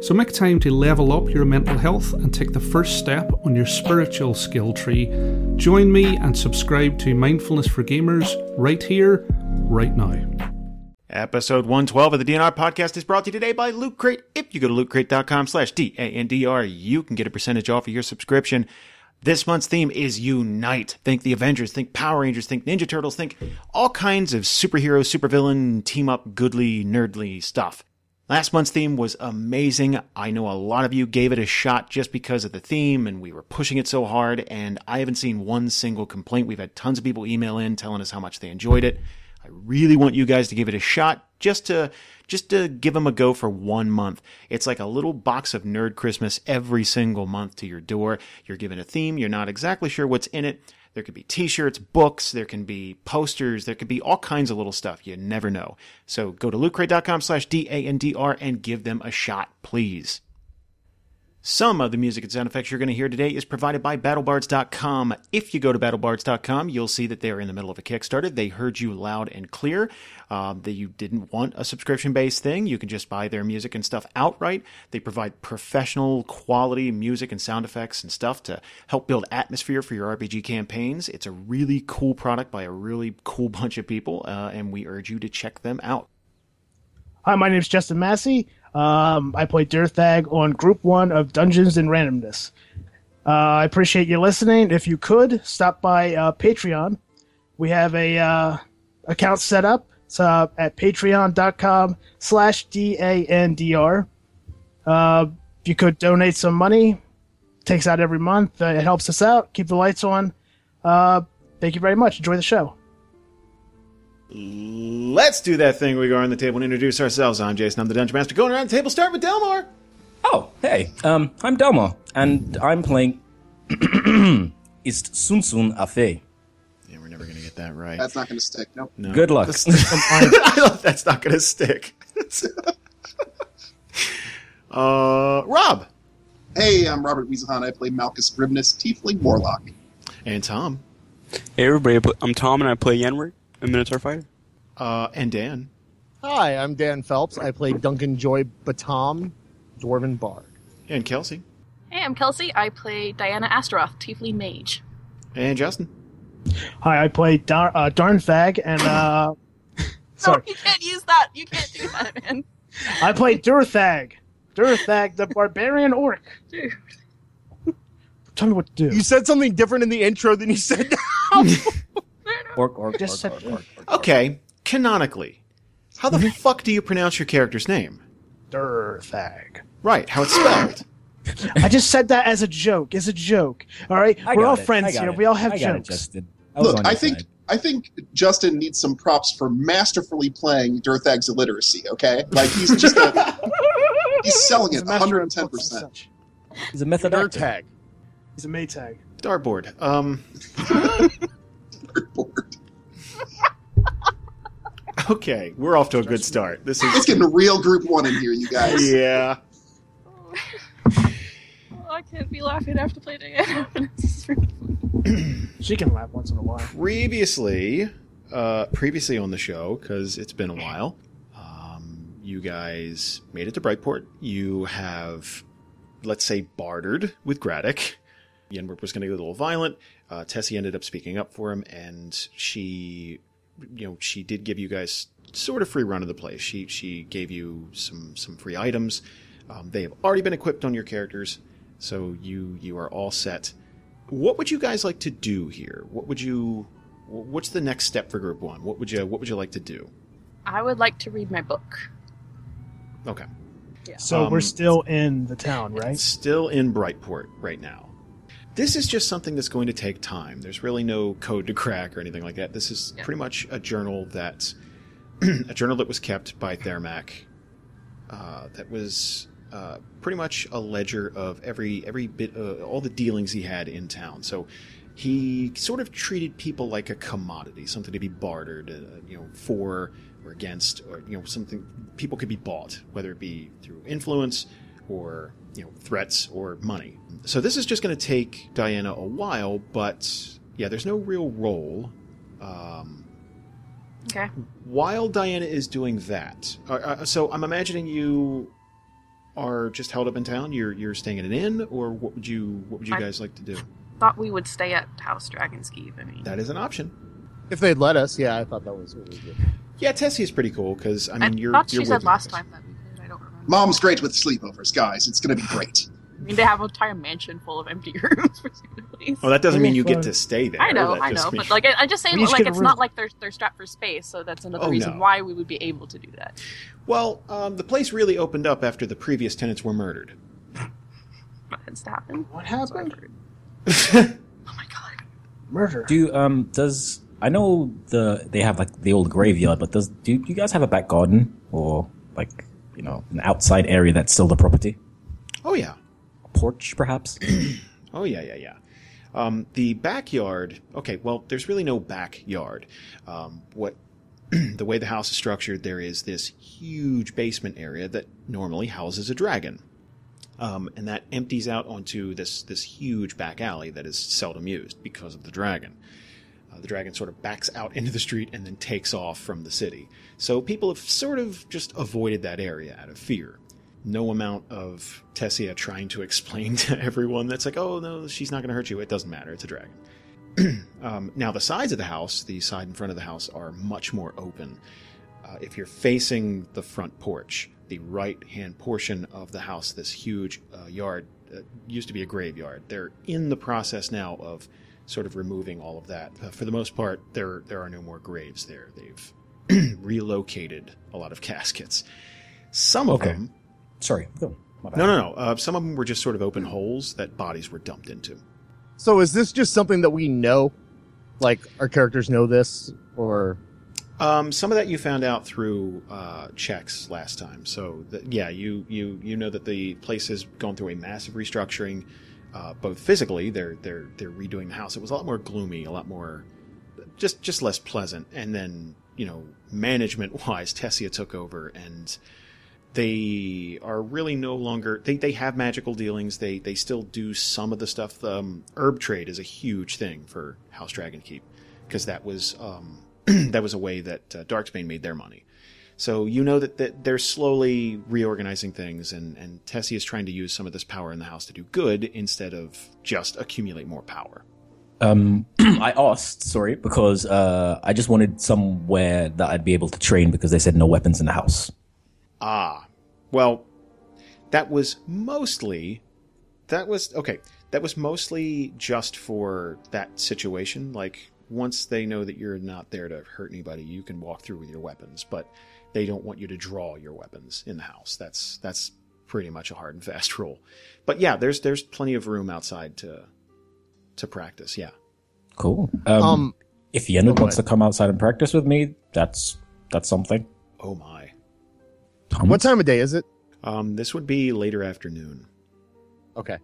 So make time to level up your mental health and take the first step on your spiritual skill tree. Join me and subscribe to Mindfulness for Gamers right here, right now. Episode 112 of the DNR podcast is brought to you today by Loot Crate. If you go to lootcrate.com slash D-A-N-D-R, you can get a percentage off of your subscription. This month's theme is Unite. Think the Avengers, think Power Rangers, think Ninja Turtles, think all kinds of superhero, supervillain, team up, goodly, nerdly stuff. Last month's theme was amazing. I know a lot of you gave it a shot just because of the theme and we were pushing it so hard and I haven't seen one single complaint. We've had tons of people email in telling us how much they enjoyed it. I really want you guys to give it a shot just to just to give them a go for one month. It's like a little box of nerd Christmas every single month to your door. You're given a theme, you're not exactly sure what's in it. There could be t-shirts, books, there can be posters, there could be all kinds of little stuff. You never know. So go to lootcrate.com slash D-A-N-D-R and give them a shot, please. Some of the music and sound effects you're going to hear today is provided by BattleBards.com. If you go to BattleBards.com, you'll see that they're in the middle of a Kickstarter. They heard you loud and clear um, that you didn't want a subscription based thing. You can just buy their music and stuff outright. They provide professional quality music and sound effects and stuff to help build atmosphere for your RPG campaigns. It's a really cool product by a really cool bunch of people, uh, and we urge you to check them out. Hi, my name is Justin Massey. Um, I play Derthag on Group 1 of Dungeons and Randomness. Uh, I appreciate you listening. If you could, stop by uh, Patreon. We have a uh, account set up. It's uh, at patreon.com slash D-A-N-D-R. Uh, if you could donate some money, takes out every month. Uh, it helps us out. Keep the lights on. Uh, thank you very much. Enjoy the show. Let's do that thing. We go around the table and introduce ourselves. I'm Jason. I'm the Dungeon Master. Going around the table, start with Delmar. Oh, hey, um, I'm Delmar, and I'm playing Ist Sunsun Afe. Yeah, we're never going to get that right. That's not going to stick. Nope. No. Good luck. That's, that's not going to stick. uh, Rob. Hey, I'm Robert Wiesehan. I play Malchus Ribnus, Tiefling Warlock. And Tom. Hey everybody, I'm Tom and I play Yenward, a Minotaur fighter. Uh, and Dan. Hi, I'm Dan Phelps. I play Duncan Joy Batam, Dwarven Bard. And Kelsey. Hey, I'm Kelsey. I play Diana Astaroth, Tiefling Mage. And Justin. Hi, I play Dar- uh, Darnfag, and uh, sorry, No, you can't use that. You can't do that, man. I play Derthag. Derthag, the barbarian orc. Dude. Tell me what to do. You said something different in the intro than you said now. Orc, orc, Just orc, said orc, orc, orc. Okay, canonically, how the fuck do you pronounce your character's name? Durthag. Right, how it's spelled. I just said that as a joke. As a joke. All right, I we're all it, friends here. it, We all have I got it, jokes. Justin. I Look, I think side. I think Justin needs some props for masterfully playing Derthag's illiteracy. Okay, like he's just a, he's selling He's it 110. of books and percent. He's a method actor. Tag. He's a Maytag. Dartboard. Um, okay, we're off to a good start. This is It's is. getting real Group One in here, you guys. Yeah. Oh, I can't be laughing. after playing to play Diana. This She can laugh once in a while. Previously, uh, previously on the show, because it's been a while, um, you guys made it to Brightport. You have, let's say, bartered with Graddock. Yenward was going to get a little violent. Uh, Tessie ended up speaking up for him, and she, you know, she did give you guys sort of free run of the place. She she gave you some some free items. Um, they have already been equipped on your characters, so you you are all set. What would you guys like to do here? What would you? What's the next step for Group One? What would you What would you like to do? I would like to read my book. Okay, Yeah. So Um, we're still in the town, right? still in Brightport right now. This is just something that's going to take time. There's really no code to crack or anything like that. This is Yeah. pretty much a journal that a journal that was kept by Thermac. Uh, that was uh, pretty much a ledger of every every bit uh, all the dealings he had in town. So he sort of treated people like a commodity, something to be bartered, uh, you know, for or against, or you know, something people could be bought, whether it be through influence or you know, threats or money. So this is just going to take Diana a while, but yeah, there's no real role. Um, Okay. while Diana is doing that, uh, uh, so I'm imagining you are just held up in town. You're you're staying at an inn, or what would you what would you I- guys like to do? Thought we would stay at House Dragonskeeve. I mean, That is an option. If they'd let us, yeah, I thought that was what we did. Yeah, Tessie is pretty cool because I I, mean you're. thought you're she said last with time that we could. I don't remember. Mom's great with sleepovers, guys. It's going to be great. I mean, they have an entire mansion full of empty rooms, presumably. Well, that doesn't mean you get to stay there. I know, That I know, means- but like, I, I just saying, We like, it's not like they're they're strapped for space, so that's another Oh, reason no. why we would be able to do that. Well, um, the place really opened up after the previous tenants were murdered. What happened? What That's what I've happened? Oh my god! Murder. Do um does I know the they have like the old graveyard, but does do you guys have a back garden or like you know an outside area that's still the property? Oh yeah, A porch, perhaps? oh yeah, yeah, yeah. Um, the backyard. Okay, well, there's really no backyard. Um, what the way the house is structured, there is this huge basement area that normally houses a dragon, um, and that empties out onto this this huge back alley that is seldom used because of the dragon. The dragon sort of backs out into the street and then takes off from the city. So people have sort of just avoided that area out of fear. No amount of Tessia trying to explain to everyone that's like, oh no, she's not going to hurt you. It doesn't matter. It's a dragon. um, now, the sides of the house, the side in front of the house, are much more open. Uh, if you're facing the front porch, the right hand portion of the house, this huge uh, yard, uh, used to be a graveyard. They're in the process now of sort of removing all of that. Uh, for the most part, there there are no more graves there. They've relocated a lot of caskets. Some of Okay. them, Sorry, go. No, no, no. Uh, some of them were just sort of open holes that bodies were dumped into. So is this just something that we know? Like our characters know this, or Um, some of that you found out through uh, checks last time. So that, yeah, you you you know that the place has gone through a massive restructuring, uh, both physically. They're they're they're redoing the house. It was a lot more gloomy, a lot more just just less pleasant. And then you know, management wise, Tessia took over and. They are really no longer. They, they have magical dealings. They they still do some of the stuff. Um, herb trade is a huge thing for House Dragon Keep because that was um, that was a way that uh, made their money. So you know that, that they're slowly reorganizing things, and, and Tessie is trying to use some of this power in the house to do good instead of just accumulate more power. Um, I asked, sorry, because uh, I just wanted somewhere that I'd be able to train because they said no weapons in the house. Ah, well, that was mostly that was okay. That was mostly just for that situation. Like once they know that you're not there to hurt anybody, you can walk through with your weapons, but they don't want you to draw your weapons in the house. That's that's pretty much a hard and fast rule. But yeah, there's there's plenty of room outside to to practice. Yeah. Cool. Um, um, if Yenward go wants to come outside and practice with me, that's that's something. Oh my. Tom? what time of day is it? Um, this would be later afternoon. Okay.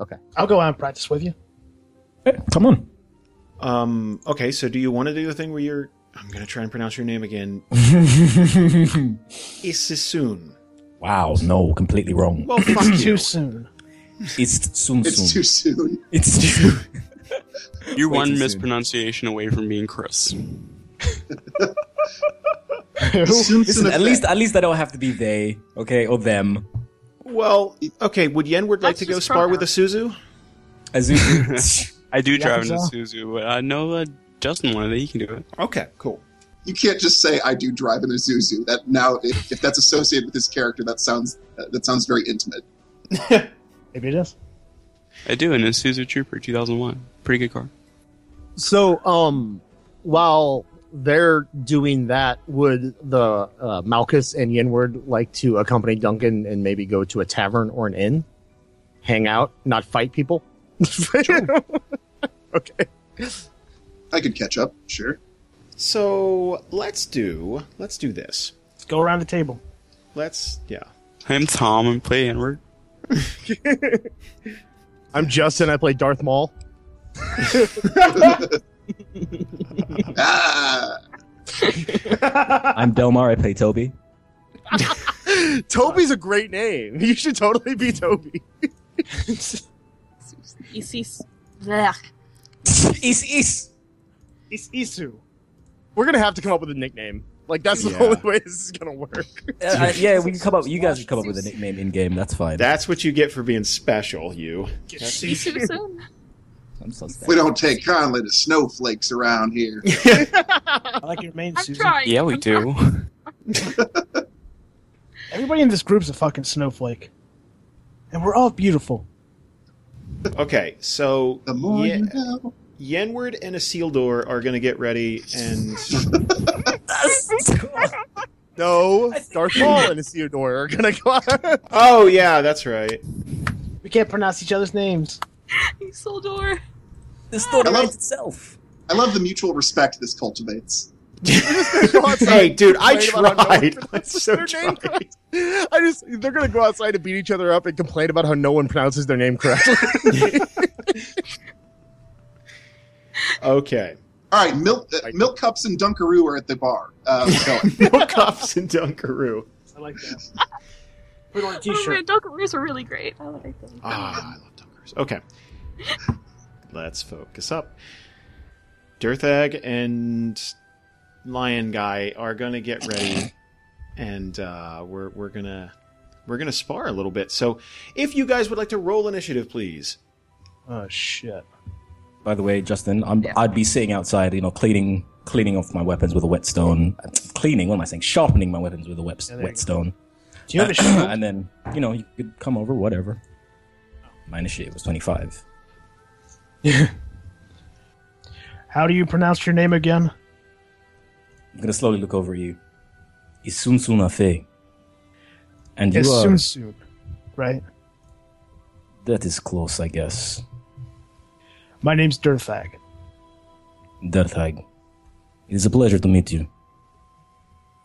Okay. I'll go out and practice with you. Hey, come on. Um, okay, so do you want to do the thing where you're? I'm gonna try and pronounce your name again. Isisun. Wow, no, completely wrong. Well, fuck you. Too soon. It's soon It's soon. too soon. It's too You're Way one too soon. mispronunciation away from being Chris. Listen, at least at least I don't have to be they, okay, or them. Well, okay. Would Yenward like That's to go just spar with a. Suzu? As you, I do drive an a Suzu, but I know that Justin wanted it. He can do it. Okay, cool. you can't just say I do drive in a Zuzu. That now, if, if that's associated with his character, that sounds that sounds very intimate. Maybe it is. I do in a Suzu Trooper 2001. Pretty good car. So, um, while they're doing that, would the uh, Malchus and Yenward like to accompany Duncan and maybe go to a tavern or an inn, hang out, not fight people? okay. I could catch up, sure. So let's do let's do this. Let's go around the table. Let's yeah. I'm Tom and play N-word. I'm Justin. I play Darth Maul. ah, I'm Delmar. I play Toby. Toby's a great name. You should totally be Toby. Isis. Blech. Is is. It's Isu. We're gonna have to come up with a nickname. Like that's the Yeah. only way this is gonna work. Uh, yeah, we can come up. You guys can come up with a nickname in game. That's fine. That's what you get for being special, you. I'm so sad. we don't take kindly to snowflakes around here. I like your name, I'm Susan. trying. Yeah, we I'm do. Everybody in this group's a fucking snowflake. And we're all beautiful. Okay, so The more Ye- you know. Yenward and Isildur are going to get ready, and No, Darth Maul and Isildur are gonna go out. oh yeah, that's right. We can't pronounce each other's names. Isildur. The story I love- writes itself. I love the mutual respect this cultivates. Hey, dude, I complain about how no one tried. I so tried. I just they're gonna go outside and beat each other up and complain about how no one pronounces their name correctly. Okay, All right, milk, uh, milk cups and Dunkaroo are at the bar. Uh. Milk Cups and Dunkaroo. I like that. Put on a Oh t-shirt. man, Dunkaroos are really great. I like them. Ah, I love Dunkaroos. Okay, let's focus up. Derthag and Lion Guy are going to get ready, and uh, we're we're gonna we're gonna spar a little bit. So, if you guys would like to roll initiative, please. Oh shit. By the way, Justin, I'm, I'd be sitting outside, you know, cleaning cleaning off my weapons with a whetstone. Cleaning, what am I saying? Sharpening my weapons with a wet, there you go. whetstone. Do you have a uh, shield? and then, you know, you could come over, whatever. My initiative was 25. How do you pronounce your name again? I'm gonna slowly look over you. Isun Sunafe. And you Yes, are. soon soon. Right? That is close, I guess. My name's Derthag. Darthag. It is a pleasure to meet you.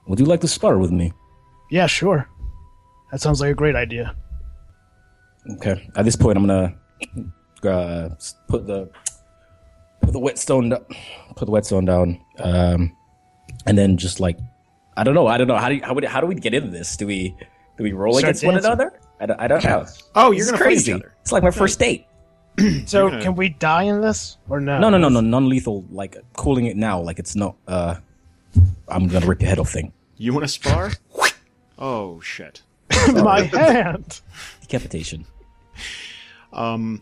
Would you like to spar with me? Yeah, sure. That sounds like a great idea. Okay. At this point, I'm gonna uh, put the put the whetstone do- put the whetstone down, um, and then just like I don't know, I don't know how do you, how would how do we get into this? Do we do we roll Start against one another? I don't, I don't know. Oh, you're is going to fight crazy. each other. It's like my first date. So, gonna- can we die in this or no? No, no, no, no, non-lethal. Like calling it now, like it's not. uh I'm gonna rip your head off thing. You want to spar? oh shit. My hand. Decapitation. Um.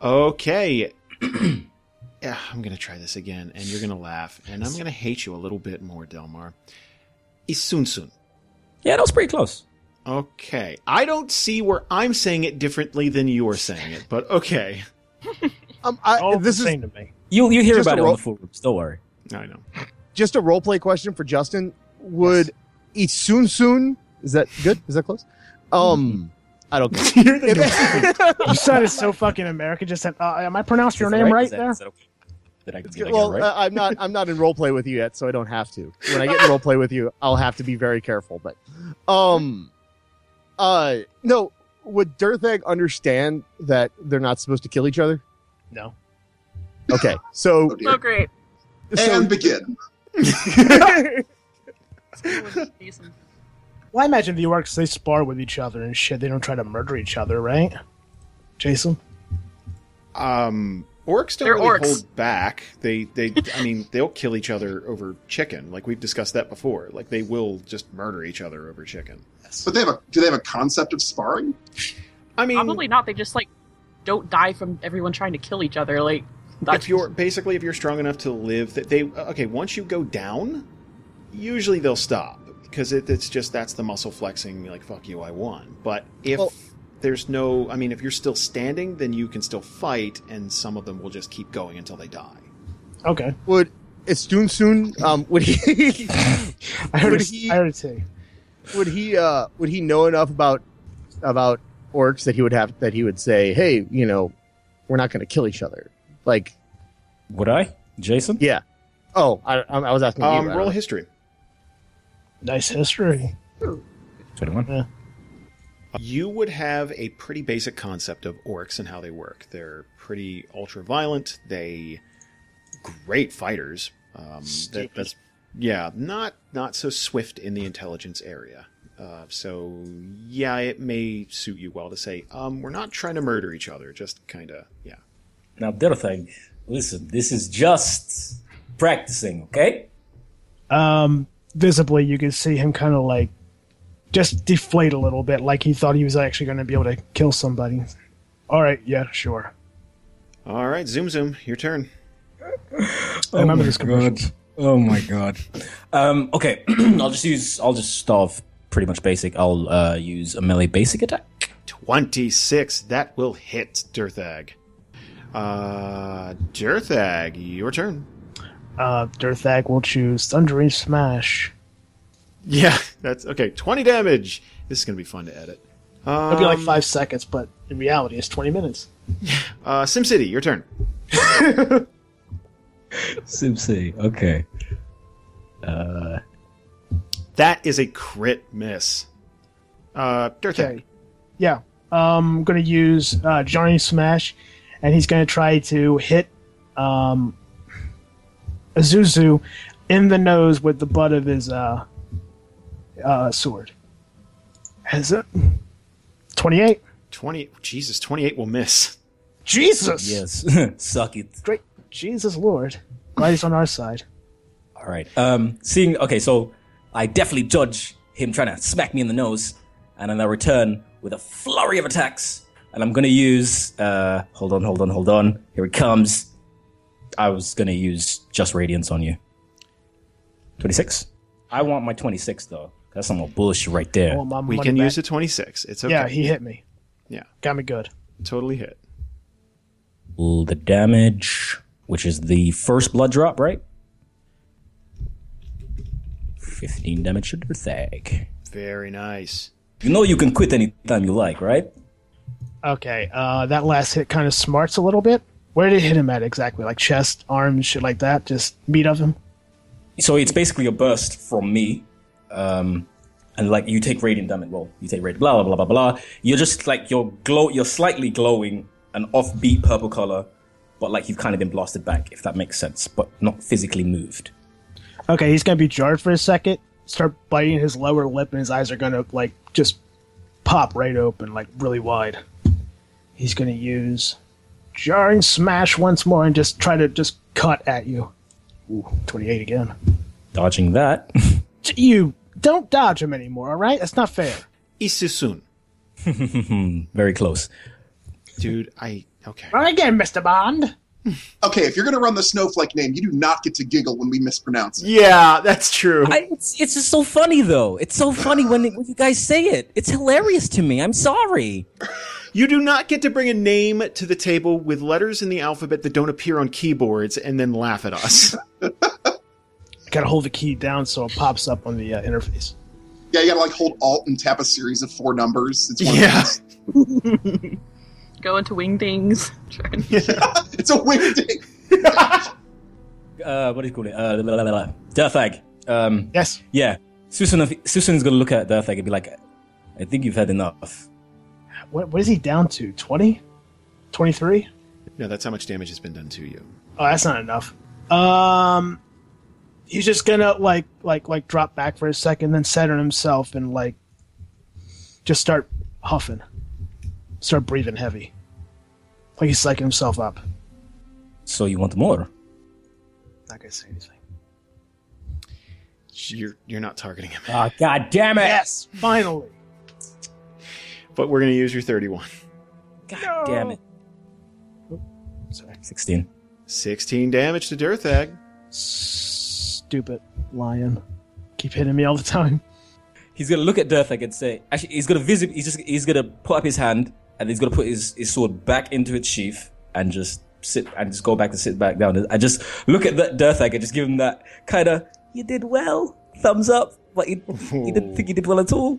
Okay. yeah, I'm gonna try this again, and you're gonna laugh, and I'm gonna hate you a little bit more, Delmar. Isunsun. Yeah, that was pretty close. Okay. I don't see where I'm saying it differently than you are saying it, but okay. um, I, All this the is same to me. You you hear about a it roll- on the forums. Don't worry. I know. just a role play question for Justin. Would eat soon soon? Is that good? Is that close? Um, I don't. Care. You're the You sounded so fucking American. Just said, uh, "Am I pronounced your Is that name right Is that- there?" is that okay? Did I, did I get well, it right? uh, I'm not. I'm not in role play with you yet, so I don't have to. When I get in role play with you, I'll have to be very careful. But, um, uh, no. Would Derthag understand that they're not supposed to kill each other? No. Okay, so, Oh, dear. So great. so and begin. Jason. Well, I imagine the orcs they spar with each other and shit. They don't try to murder each other, right? Jason. um orcs don't They're really orcs. hold back. They they I mean, they'll kill each other over chicken. Like we've discussed that before. Like they will just murder each other over chicken. But they have a do they have a concept of sparring? I mean, Probably not. They just like don't die from everyone trying to kill each other. Like that's if you're basically if you're strong enough to live that they okay once you go down usually they'll stop because it, it's just that's the muscle flexing like fuck you i won but if Well- there's no i mean if you're still standing then you can still fight and some of them will just keep going until they die Okay. would it's soon soon? Um, would he? I heard Would it. he- I heard it too. would he? Uh, would he know enough about about orcs that he would have that he would say, "Hey, you know, we're not going to kill each other." Like, Would I, Jason? yeah. Oh, I, I I was asking you. Um don't roll history Nice history. Twenty-one. You would have a pretty basic concept of orcs and how they work. They're pretty ultra violent. They great fighters. Um, that, that's yeah, not not so swift in the intelligence area. Uh, so yeah, it may suit you well to say, um, we're not trying to murder each other. Just kind of yeah. Now, Derthag, listen, this is just practicing, okay? Um, visibly, you can see him kind of like just deflate a little bit, like he thought he was actually going to be able to kill somebody. All right, yeah, sure. All right, zoom zoom, your turn. I remember this commercial. Oh my god. um, okay, I'll just use. I'll just start off pretty much basic. I'll uh, use a melee basic attack. Twenty six. That will hit Derthag. Uh, Derthag, your turn. Uh, Derthag will choose Thundering Smash. Yeah, that's okay. Twenty damage. This is gonna be fun to edit. It'll be like Um, five seconds, but in reality, it's 20 minutes. Uh, SimCity, your turn. Simsy. Okay. Uh, That is a crit miss. Uh, Derthag. Okay. Yeah. Um, I'm going to use uh, Jarring Smash, and he's going to try to hit um, Azuzu in the nose with the butt of his uh, uh, sword. Has it? 28. Twenty. Jesus, twenty-eight will miss. Jesus! yes. Suck it. Great. Jesus Lord. Glad he's on our side. All right. Um, seeing. Okay, so I definitely judge him trying to smack me in the nose, and then I return with a flurry of attacks, and I'm gonna use. Uh, hold on, hold on, hold on. Here it comes. I was gonna use just radiance on you. Twenty-six. I want my twenty-six though. That's some more bullshit right there. I want my We can back. use a twenty-six. It's okay. Yeah, he hit me. Yeah, Got me good. totally hit. Roll the damage, which is the first blood drop, right? Fifteen damage to Derthag. Very nice. You know you can quit anytime you like, right? Okay, uh, that last hit kind of smarts a little bit. Where did it hit him at exactly? Like chest, arms, shit like that? Just meat of him? So it's basically a burst from me, um, and like you take radiant damage. Well, you take radiant, blah blah blah blah blah. You're just like you're glow. You're slightly glowing, an offbeat purple color, but like you've kind of been blasted back, if that makes sense, but not physically moved. Okay, he's gonna be jarred for a second, start biting his lower lip, and his eyes are gonna like just pop right open, like really wide. He's gonna use jarring smash once more and just try to just cut at you. Ooh, 28 again. Dodging that. You don't dodge him anymore, all right? That's not fair. Isusun. Very close. Dude, I okay. Try again, Mr. Bond. Okay, if you're gonna run the snowflake name, you do not get to giggle when we mispronounce it. Yeah, that's true. I, it's, it's just so funny though. It's so funny when, when you guys say it. It's hilarious to me. I'm sorry. You do not get to bring a name to the table with letters in the alphabet that don't appear on keyboards and then laugh at us. Gotta hold the key down so it pops up on the uh, interface. Yeah, you gotta like hold Alt and tap a series of four numbers. It's one yeah. those. Go into Wingdings. Try and- it's a weird thing. Uh, what do you call it? Uh, blah, blah, blah, blah. Derthag. Um, Yes. yeah. Susan, Susan's gonna look at Derthag and be like, I think you've had enough. What, what is he down to? 20? 23? No, that's how much damage has been done to you. Oh, that's not enough. Um, he's just gonna like like like drop back for a second, then center himself and like just start huffing, start breathing heavy, like he's psyching himself up. So you want more? Not gonna say anything. You're you're not targeting him. Ah, god damn it! Yes, finally. But we're gonna use your 31. God damn it. Sorry. 16. 16 damage to Derthag. Stupid lion. Keep hitting me all the time. He's gonna look at Derthag and say, actually, he's gonna visit, he's just, he's gonna put up his hand and he's gonna put his, his sword back into its sheath and just sit, and just go back and sit back down. I just look at that Derthag and just give him that kind of, you did well, thumbs up, but he, he didn't think he did well at all.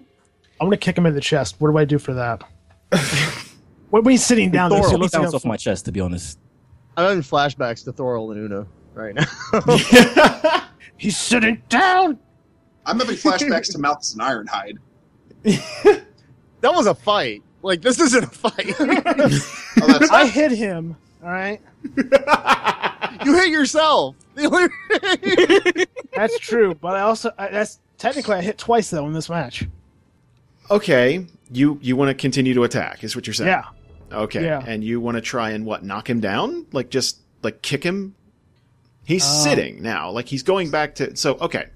I'm gonna kick him in the chest. What do I do for that? when he's sitting down there, Thor, so he let's bounced off my chest, to be honest. I'm having flashbacks to Thorol and Una right now. he's sitting down. I'm having flashbacks to Malthus and Ironhide. that was a fight. Like this isn't a fight. Oh, I hit him. All right, you hit yourself. that's true. But I also I, that's technically I hit twice though in this match. Okay, you you want to continue to attack? Is what you're saying? Yeah. Okay. Yeah. And you want to try and what? Knock him down? Like just like kick him? He's Uh, sitting now. Like he's going back to. So okay.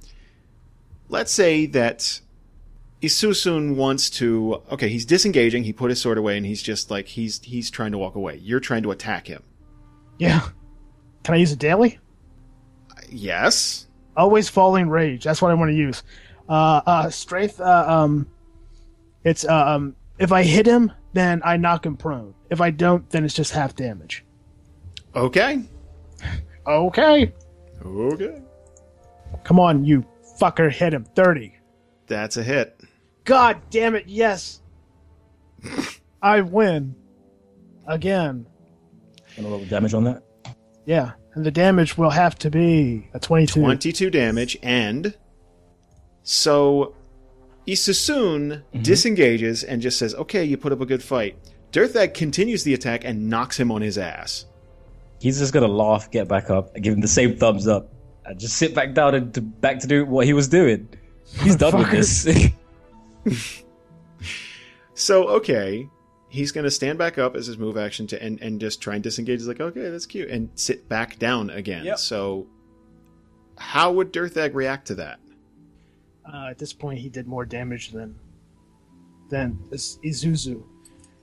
Let's say that Isusun wants to. Okay, he's disengaging. He put his sword away, and he's just like he's he's trying to walk away. You're trying to attack him. Yeah. Can I use a daily? Yes. Always falling rage. That's what I want to use. Uh, uh, strength. Uh, um, it's uh, um, if I hit him, then I knock him prone. If I don't, then it's just half damage. Okay. Okay. Okay. Come on, you fucker, hit him. Thirty. That's a hit. God damn it! Yes. I win. Again. And a little damage on that. Yeah, and the damage will have to be a twenty-two. 22 damage, and so Isusun mm-hmm. disengages and just says, Okay, you put up a good fight. Derthag continues the attack and knocks him on his ass. He's just gonna laugh, get back up, give him the same thumbs up, and just sit back down and to, back to do what he was doing. He's done with this. So, okay, he's going to stand back up as his move action to and, and just try and disengage. He's like, Okay, that's cute. And sit back down again. Yep. So, how would Derthag react to that? Uh, at this point, he did more damage than than Izuzu.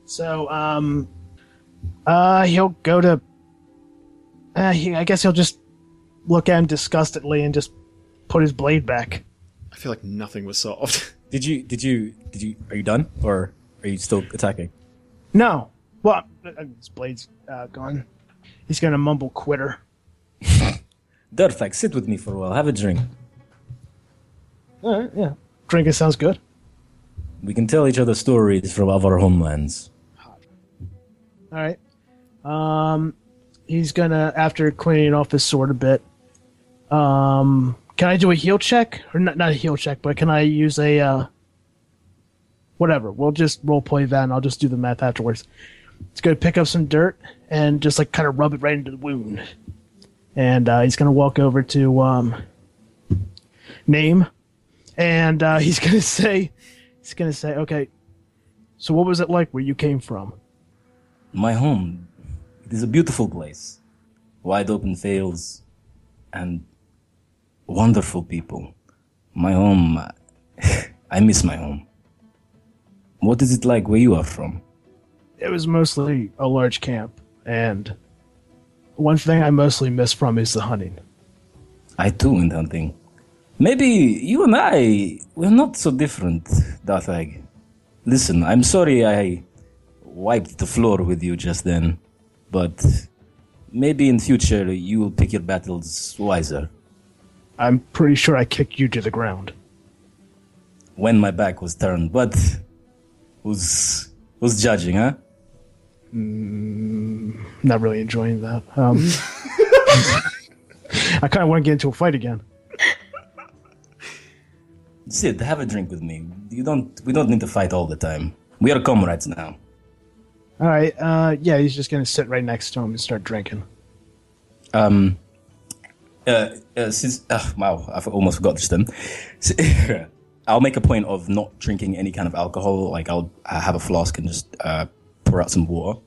So, um, uh, he'll go to. Uh, he, I guess he'll just look at him disgustedly and just put his blade back. I feel like nothing was solved. did you? Did you? Did you? Are you done, or are you still attacking? No, well, his blade's uh, gone. He's gonna mumble quitter. Dirtfag, sit with me for a while. Have a drink. All right, yeah, drinking sounds good. We can tell each other stories from our homelands. All right. Um, he's gonna after cleaning off his sword a bit. Um, can I do a heal check or not? Not a heal check, but can I use a uh, whatever? We'll just role play that, and I'll just do the math afterwards. He's gonna pick up some dirt and just like kind of rub it right into the wound, and uh, he's gonna walk over to um, name, and uh, he's gonna say, he's gonna say, okay. So what was it like where you came from? My home. It is a beautiful place. Wide open fields and wonderful people. My home. I miss my home. What is it like where you are from? it was mostly a large camp, and one thing I mostly miss from is the hunting. I too went hunting. Maybe you and I we're not so different, Darthag. Listen, I'm sorry I wiped the floor with you just then, but maybe in future you will pick your battles wiser. I'm pretty sure I kicked you to the ground. When my back was turned, but who's who's judging, huh? Not really enjoying that. Um, I kind of want to get into a fight again. Sid, have a drink with me. You don't. We don't need to fight all the time. We are comrades now. All right. Uh, yeah, he's just gonna sit right next to him and start drinking. Um. Uh, uh, since uh, wow, I've almost forgot this then. I'll make a point of not drinking any kind of alcohol. Like I'll have a flask and just uh, pour out some water.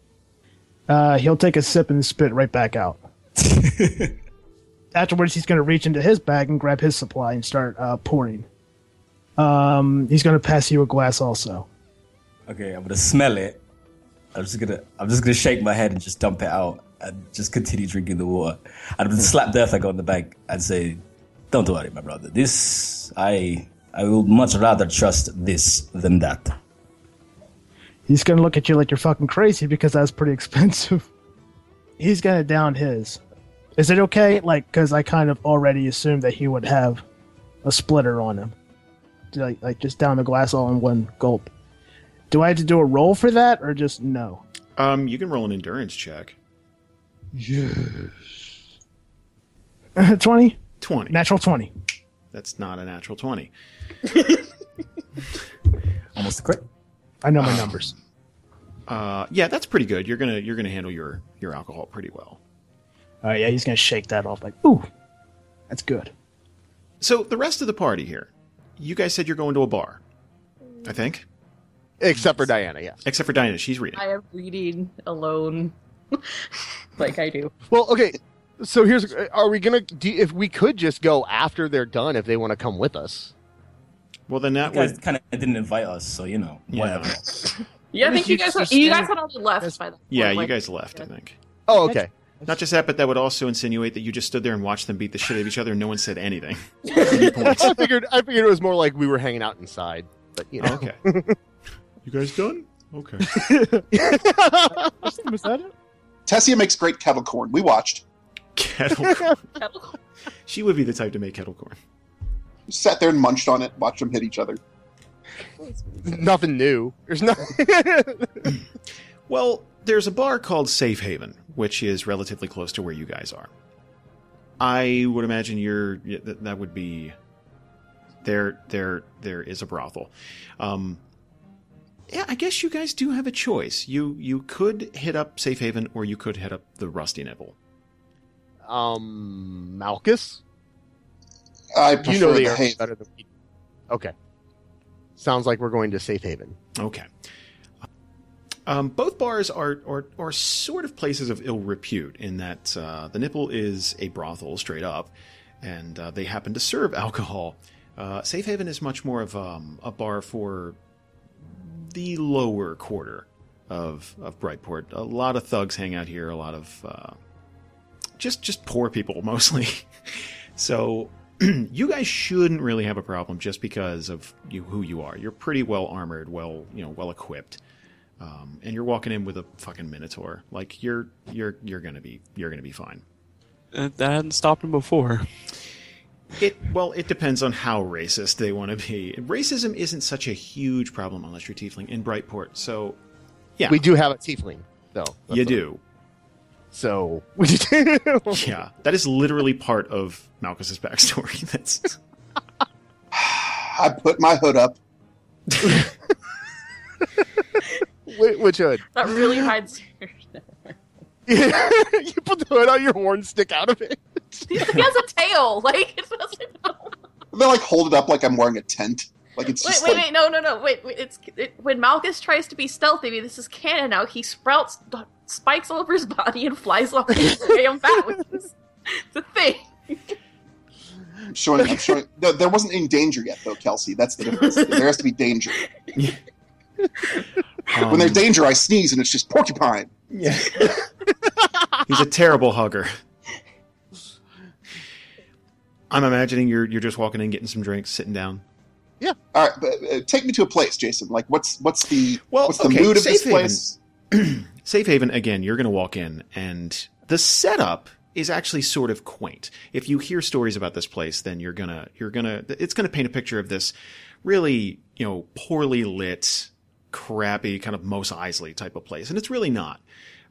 Uh, he'll take a sip and spit right back out. Afterwards, he's gonna reach into his bag and grab his supply and start uh, pouring. Um, he's gonna pass you a glass also. Okay, I'm gonna smell it. I'm just gonna I'm just gonna shake my head and just dump it out and just continue drinking the water. And gonna slap Derthag on the bank and say, "Don't worry, my brother. This I I will much rather trust this than that." He's gonna look at you like you're fucking crazy because that's pretty expensive. He's gonna down his. Is it okay? Like, because I kind of already assumed that he would have a splitter on him, like, like just down the glass all in one gulp. Do I have to do a roll for that, or just no? Um, you can roll an endurance check. Yes. Twenty, 20. natural twenty. That's not a natural 20. Almost a crit. I know my numbers. Uh, yeah, that's pretty good. You're gonna you're gonna handle your your alcohol pretty well. All right, yeah, he's gonna shake that off like, ooh, that's good. So the rest of the party here, you guys said you're going to a bar. I think, Except for Diana, yes. except for Diana, she's reading. I am reading alone, like I do. Well, okay. So here's: Are we gonna? Do, if we could just go after they're done, if they want to come with us. Well, then that You guys would kind of didn't invite us, so you know, Yeah. whatever. Yeah, I think you you guys just you stand- guys had already left by that. yeah, point, you guys left. I think. Oh, okay. Not just that, but that would also insinuate that you just stood there and watched them beat the shit out of each other, and no one said anything. At any point. I figured. I figured it was more like we were hanging out inside, but you know. okay. You guys done? Okay. Was that it? Tessia makes great kettle corn. We watched. Kettle corn. She would be the type to make kettle corn. Sat there and munched on it, watched them hit each other. Nothing new. There's nothing. Well, there's a bar called Safe Haven, which is relatively close to where you guys are. I would imagine you're that, that would be there. There, there is a brothel. Um, yeah, I guess you guys do have a choice. You you could hit up Safe Haven, or you could hit up the Rusty Nibble. um, Malchus. I prefer You know the the area Haven. better than we. do. Okay. Sounds like we're going to Safe Haven. Okay. Um, both bars are, are are sort of places of ill repute in that uh, the Nipple is a brothel straight up, and uh, they happen to serve alcohol. Uh, Safe Haven is much more of um, a bar for the lower quarter of of Brightport. A lot of thugs hang out here. A lot of uh, just just poor people mostly. so you guys shouldn't really have a problem just because of you who you are. You're pretty well armored, well you know well equipped, um, and you're walking in with a fucking minotaur. Like you're you're you're gonna be you're gonna be fine. Uh, that hadn't stopped him before. It well, it depends on how racist they want to be. Racism isn't such a huge problem unless you're tiefling in Brightport. So yeah, We do have a tiefling, though. You do. So. We do. yeah, that is literally part of Malchus's backstory. That's I put my hood up. Which hood? That really hides. your- you put the hood on your horn, stick out of it. He has a tail. Like it's doesn't know. They like hold it up like I'm wearing a tent. Like it's Wait, just wait, like wait! No, no, no! Wait, wait! It's it, when Malchus tries to be stealthy. This is canon now. He sprouts spikes all over his body and flies off the damn bat. Which is the thing. Showing. I'm showing. No, there wasn't any danger yet, though, Kelsey. That's the difference. there has to be danger. um, When there's danger, I sneeze and it's just porcupine. Yeah. He's a terrible hugger. I'm imagining you're you're just walking in, getting some drinks, sitting down. Yeah. All right, but uh, take me to a place, Jason. Like, what's what's the Well, what's the okay, mood of this Haven. place? Safe Haven, again, you're going to walk in, and the setup is actually sort of quaint. If you hear stories about this place, then you're gonna you're gonna it's gonna paint a picture of this really you know poorly lit, crappy kind of Mos Eisley type of place, and it's really not.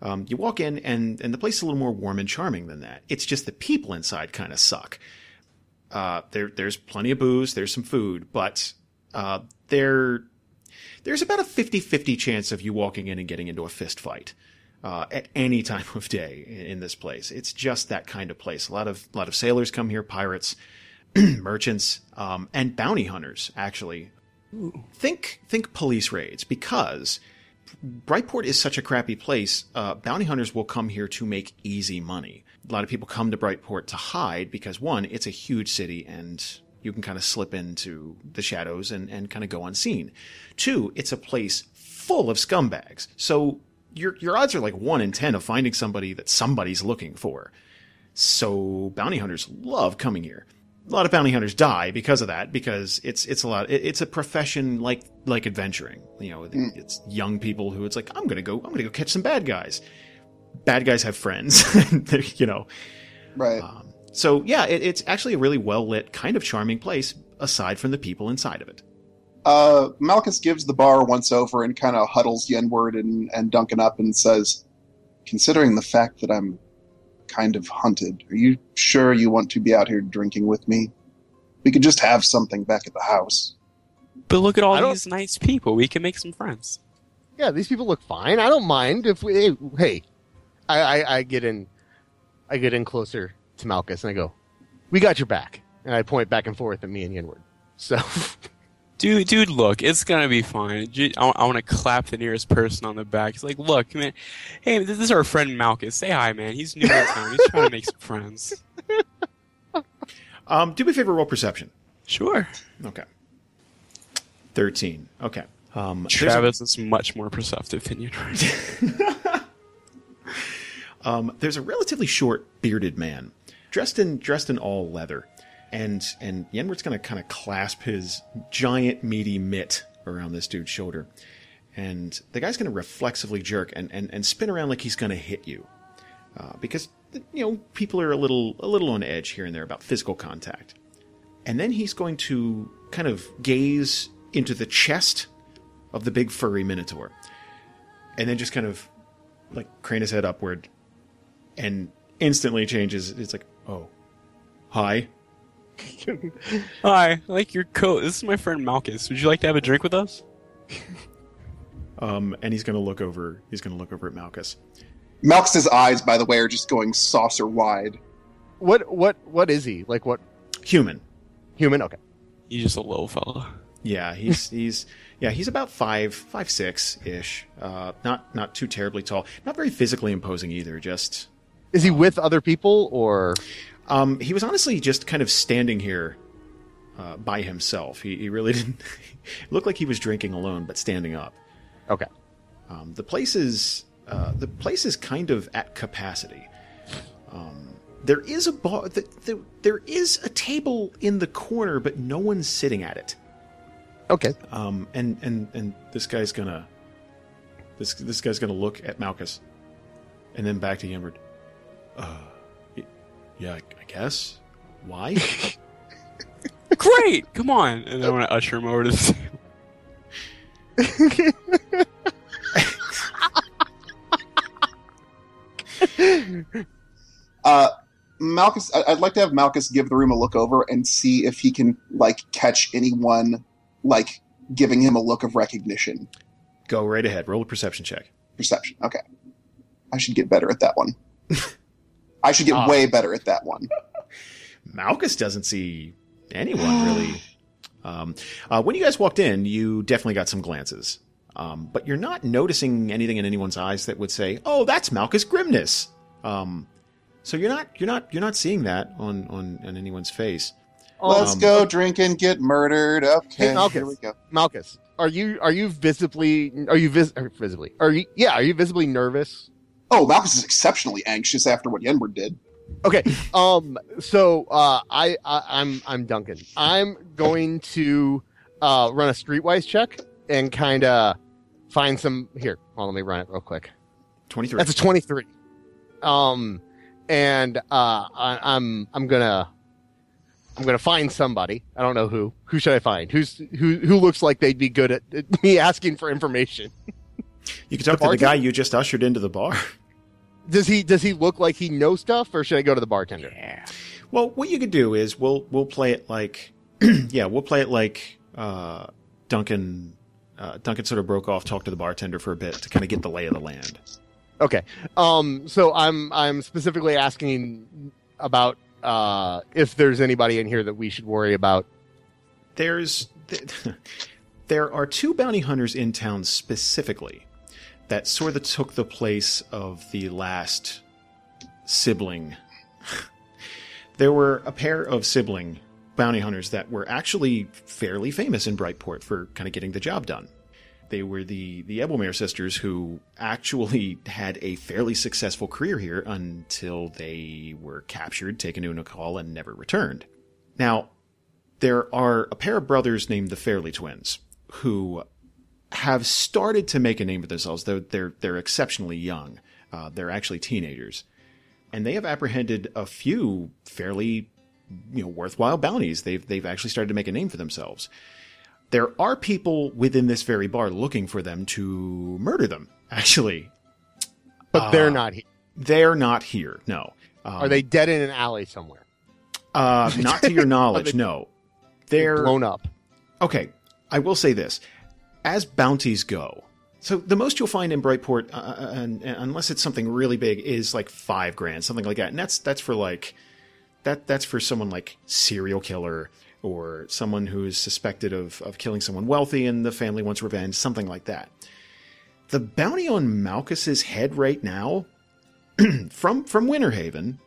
Um, you walk in, and and the place is a little more warm and charming than that. It's just the people inside kind of suck. Uh, there there's plenty of booze, there's some food, but uh, there there's about a 50-50 chance of you walking in and getting into a fist fight uh, at any time of day in, in this place. It's just that kind of place. A lot of a lot of sailors come here, pirates, merchants, um, and bounty hunters. Actually, think think police raids because Brightport is such a crappy place. Uh, bounty hunters will come here to make easy money. A lot of people come to Brightport to hide because one, it's a huge city and you can kind of slip into the shadows and, and kind of go unseen. Two, it's a place full of scumbags. So your your odds are like one in ten of finding somebody that somebody's looking for. So bounty hunters love coming here. A lot of bounty hunters die because of that, because it's it's a lot. it- It's a profession like like adventuring. You know, mm. it's young people who it's like I'm gonna go I'm gonna go catch some bad guys. Bad guys have friends, you know. Right. Um, so yeah, it, it's actually a really well lit, kind of charming place. Aside from the people inside of it. Uh, Malchus gives the bar once over and kind of huddles Yenward and, and Duncan up and says, Considering the fact that I'm kind of hunted, are you sure you want to be out here drinking with me? We could just have something back at the house. But look at all these nice people. We can make some friends. Yeah, these people look fine. I don't mind if we. Hey, hey I, I, I get in, I get in closer to Malchus and I go, "We got your back," and I point back and forth at me and Yenward. So, Dude, dude, look, it's gonna be fine. Ju- I, want to clap the nearest person on the back. It's like, look, man, hey, this is our friend Malchus. Say hi, man. He's new in town. He's trying to make some friends. Um, do me a favor, roll perception. Sure. Okay. Thirteen. Okay. Um, there's a- Travis is much more perceptive than you. Um, there's a relatively short, bearded man, dressed in dressed in all leather, and and Yenward's to kind of clasp his giant, meaty mitt around this dude's shoulder, and the guy's to reflexively jerk and, and, and spin around like he's to hit you, uh, because you know people are a little a little on edge here and there about physical contact, and then he's going to kind of gaze into the chest of the big furry minotaur, and then just kind of like crane his head upward and instantly changes. It's like, oh, hi. hi, I like your coat. This is my friend Malchus. Would you like to have a drink with us? Um, and he's gonna look over. He's gonna look over at Malchus. Malchus's eyes, by the way, are just going saucer wide. what, what, what is he? Like what? Human. Human? Okay. He's just a little fella. Yeah, he's he's yeah he's about five five six ish. Uh, not not too terribly tall. Not very physically imposing either. Just Is he with other people or? um, he was honestly just kind of standing here uh, by himself. He he really didn't look like he was drinking alone, but standing up. Okay. Um, the place is uh, the place is kind of at capacity. Um, there is a bar. The, the, there is a table in the corner, but no one's sitting at it. Okay. Um, and and and this guy's gonna this this guy's gonna look at Malchus, and then back to Yenward. Uh, yeah, I, I guess. Why? Great, come on. And then I want to usher him over to the table. Uh, Malchus, I- I'd like to have Malchus give the room a look over and see if he can like catch anyone like giving him a look of recognition. Go right ahead. Roll a perception check. Perception. Okay. I should get better at that one. I should get Ah. way better at that one. Malchus doesn't see anyone really. Um, uh, when you guys walked in, you definitely got some glances, um, but you're not noticing anything in anyone's eyes that would say, "Oh, that's Malchus Grimness." Um, so you're not you're not you're not seeing that on on, on anyone's face. Let's Um, go drink and get murdered. Okay, Hey, Malchus. here we go. Malchus, are you are you visibly are you vis- visibly are you yeah are you visibly nervous? Oh, Malchus is exceptionally anxious after what Yenward did. Okay. Um. So, uh, I, I I'm I'm Duncan. I'm going to uh run a streetwise check and kind of find some here. Well, let me run it real quick. Twenty three. That's a 23. Um, and uh, I, I'm I'm gonna I'm gonna find somebody. I don't know who. Who should I find? Who's who? Who looks like they'd be good at, at me asking for information? You can talk The to the guy you just ushered into the bar. Does he does he look like he knows stuff, or should I go to the bartender? Yeah. Well, what you could do is we'll we'll play it like yeah, we'll play it like uh, Duncan uh, Duncan sort of broke off, talked to the bartender for a bit to kind of get the lay of the land. Okay. Um. So I'm I'm specifically asking about uh if there's anybody in here that we should worry about. There's there are two bounty hunters in town specifically that sort of took the place of the last sibling. there were a pair of sibling bounty hunters that were actually fairly famous in Brightport for kind of getting the job done. They were the the Ebelmere sisters who actually had a fairly successful career here until they were captured, taken to Nakal, and never returned. Now, there are a pair of brothers named the Fairley twins who have started to make a name for themselves, though they're they're exceptionally young. Uh, they're actually teenagers, and they have apprehended a few fairly you know worthwhile bounties. They've they've actually started to make a name for themselves. There are people within this very bar looking for them to murder them. Actually, But Uh, they're not here. they're not here. No, um, Are they dead in an alley somewhere? Uh, not to your knowledge, they- no. They're blown up. okay. I will say this: as bounties go, so the most you'll find in Brightport, uh, uh, and, and unless it's something really big, is like five grand, something like that, and that's that's for like that that's for someone like serial killer or someone who's suspected of of killing someone wealthy and the family wants revenge, something like that. The bounty on Malchus's head right now, from from Winterhaven,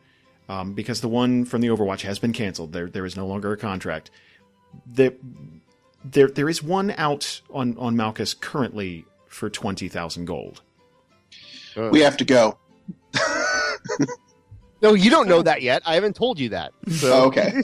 um, because the one from the Overwatch has been canceled. There there is no longer a contract. There there there is one out on on Malchus currently for twenty thousand gold. We have to go. No, you don't know that yet. I haven't told you that. Oh, so, Oh, okay.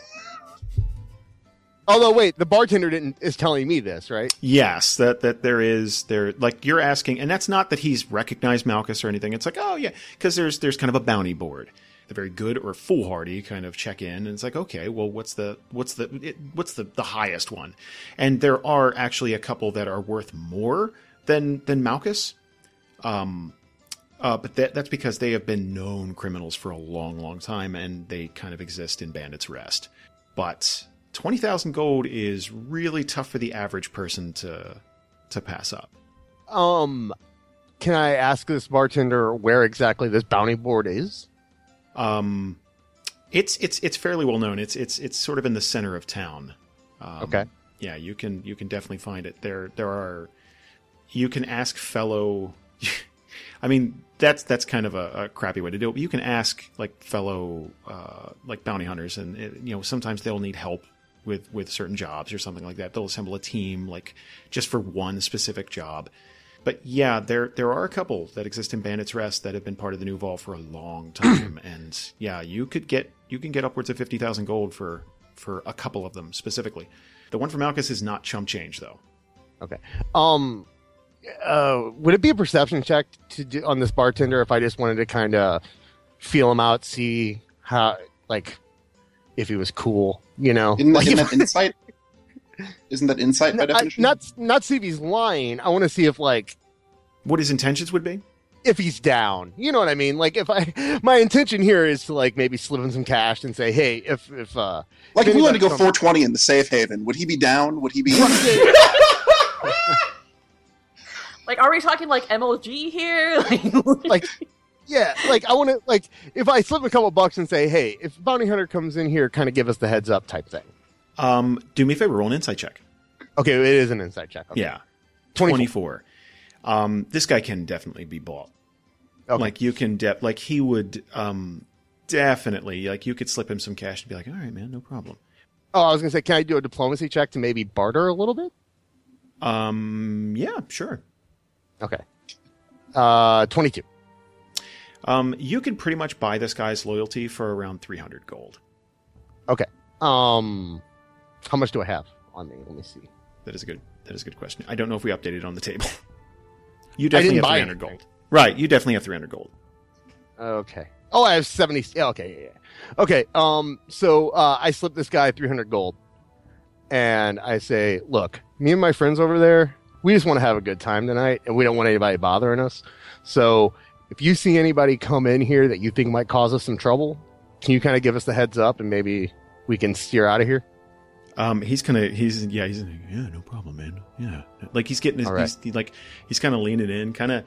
although wait, the bartender didn't is telling me this, right? Yes, that that there is there like you're asking, and that's not that he's recognized Malchus or anything. It's like oh yeah, because there's there's kind of a bounty board, the very good or foolhardy kind of check in, and it's like okay, well what's the what's the it, what's the the highest one, and there are actually a couple that are worth more than than Malchus, um, uh, but that that's because they have been known criminals for a long long time, and they kind of exist in Bandits Rest, but. 20,000 gold is really tough for the average person to to pass up. Um, can I ask this bartender where exactly this bounty board is? Um it's it's it's fairly well known. It's it's it's sort of in the center of town. Um, Okay. Yeah, you can you can definitely find it. There there are you can ask fellow I mean that's that's kind of a, a crappy way to do it. But you can ask like fellow uh, like bounty hunters, and it, you know sometimes they'll need help with with certain jobs or something like that. They'll assemble a team like just for one specific job. But yeah, there there are a couple that exist in Bandits Rest that have been part of the new vault for a long time, and yeah, you could get you can get upwards of fifty thousand gold for for a couple of them specifically. The one for Malchus is not chump change though. Okay. Um, uh, would it be a perception check to do on this bartender if I just wanted to kind of feel him out, see how like if he was cool, you know? Isn't Like, isn't if- that insight? Isn't that insight by I- not not see if he's lying. I want to see if like What his intentions would be? if he's down. You know what I mean? Like if I my intention here is to like maybe slip him some cash and say, hey, if if uh like if we wanted to go 420 in the safe haven, would he be down? Would he be? Like, are we talking like MLG here? Like, like yeah, like I want to like if I slip a couple bucks and say, hey, if bounty hunter comes in here, kind of give us the heads up type thing. Um, do me a favor, roll an insight check. Okay, it is an inside check. Okay. Yeah, 24. 24. Um, this guy can definitely be bought. Okay. Like you can, de- like he would, um, definitely, like you could slip him some cash and be like, all right, man, no problem. Oh, I was gonna say, can I do a diplomacy check to maybe barter a little bit? Um, yeah, sure. Okay. Uh, twenty-two. Um, you can pretty much buy this guy's loyalty for around 300 gold. Okay. Um, how much do I have on me? Let me see. That is a good, that is a good question. I don't know if we updated on the table. you definitely have 300 anything. gold. Right, you definitely have 300 gold. Okay. Oh, I have seventy. yeah, Okay, yeah, yeah. Okay. Um, so uh, I slip this guy three hundred gold, and I say, "Look, me and my friends over there, we just want to have a good time tonight, and we don't want anybody bothering us. So if you see anybody come in here that you think might cause us some trouble, can you kind of give us the heads up, and maybe we can steer out of here?" Um, he's kind of he's yeah he's like, yeah no problem man yeah like he's getting his right. he's he, like he's kind of leaning in kind of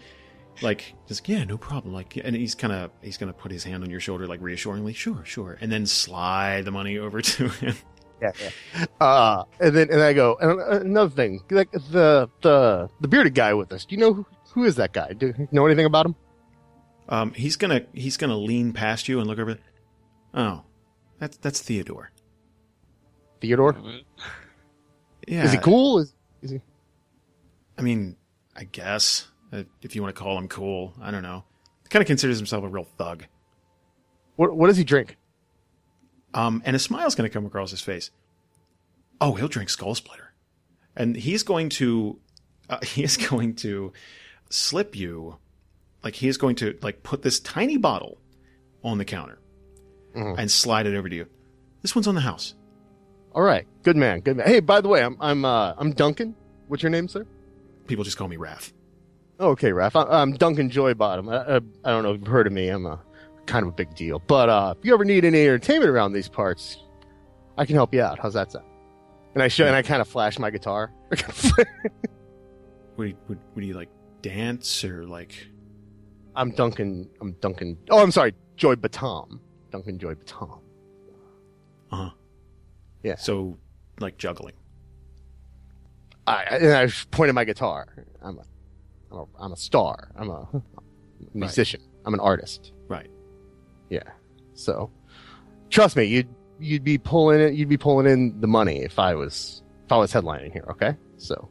like just yeah no problem like and he's kind of he's gonna put his hand on your shoulder like reassuringly sure sure and then slide the money over to him Yeah, yeah. Uh, and then and I go and uh, another thing, like the the the bearded guy with us. Do you know who, who is that guy? Do you know anything about him? um he's gonna he's gonna lean past you and look over oh that's that's Theodore Theodore. yeah Is he cool? Is is he? I mean I guess uh, if you want to call him cool I don't know kind of considers himself a real thug What what does he drink? Um, and a smile's going to come across his face. Oh, he'll drink Skull Splitter, and he's going to, uh, he is going to slip you, like he is going to like put this tiny bottle on the counter Mhm. and slide it over to you. This one's on the house. All right, good man, good man. Hey, by the way, I'm I'm uh, I'm Duncan. What's your name, sir? People just call me Raph. Okay, Raph. I, I'm Duncan Joybottom. I, I, I don't know if you've heard of me. I'm a kind of a big deal. But uh, if you ever need any entertainment around these parts, I can help you out. How's that sound? And I show and I kind of flash my guitar. Would you, would, would you like dance or like? I'm Duncan. I'm Duncan. Oh, I'm sorry, Joy Batom. Duncan Joy Batom. Uh huh. Yeah. So like juggling. I and I pointed my guitar. I'm a, I'm a, I'm a star. I'm a musician. I'm an artist. Right. Yeah. So, trust me, you'd you'd be pulling it. You'd be pulling in the money if I was if I was headlining here. Okay. So,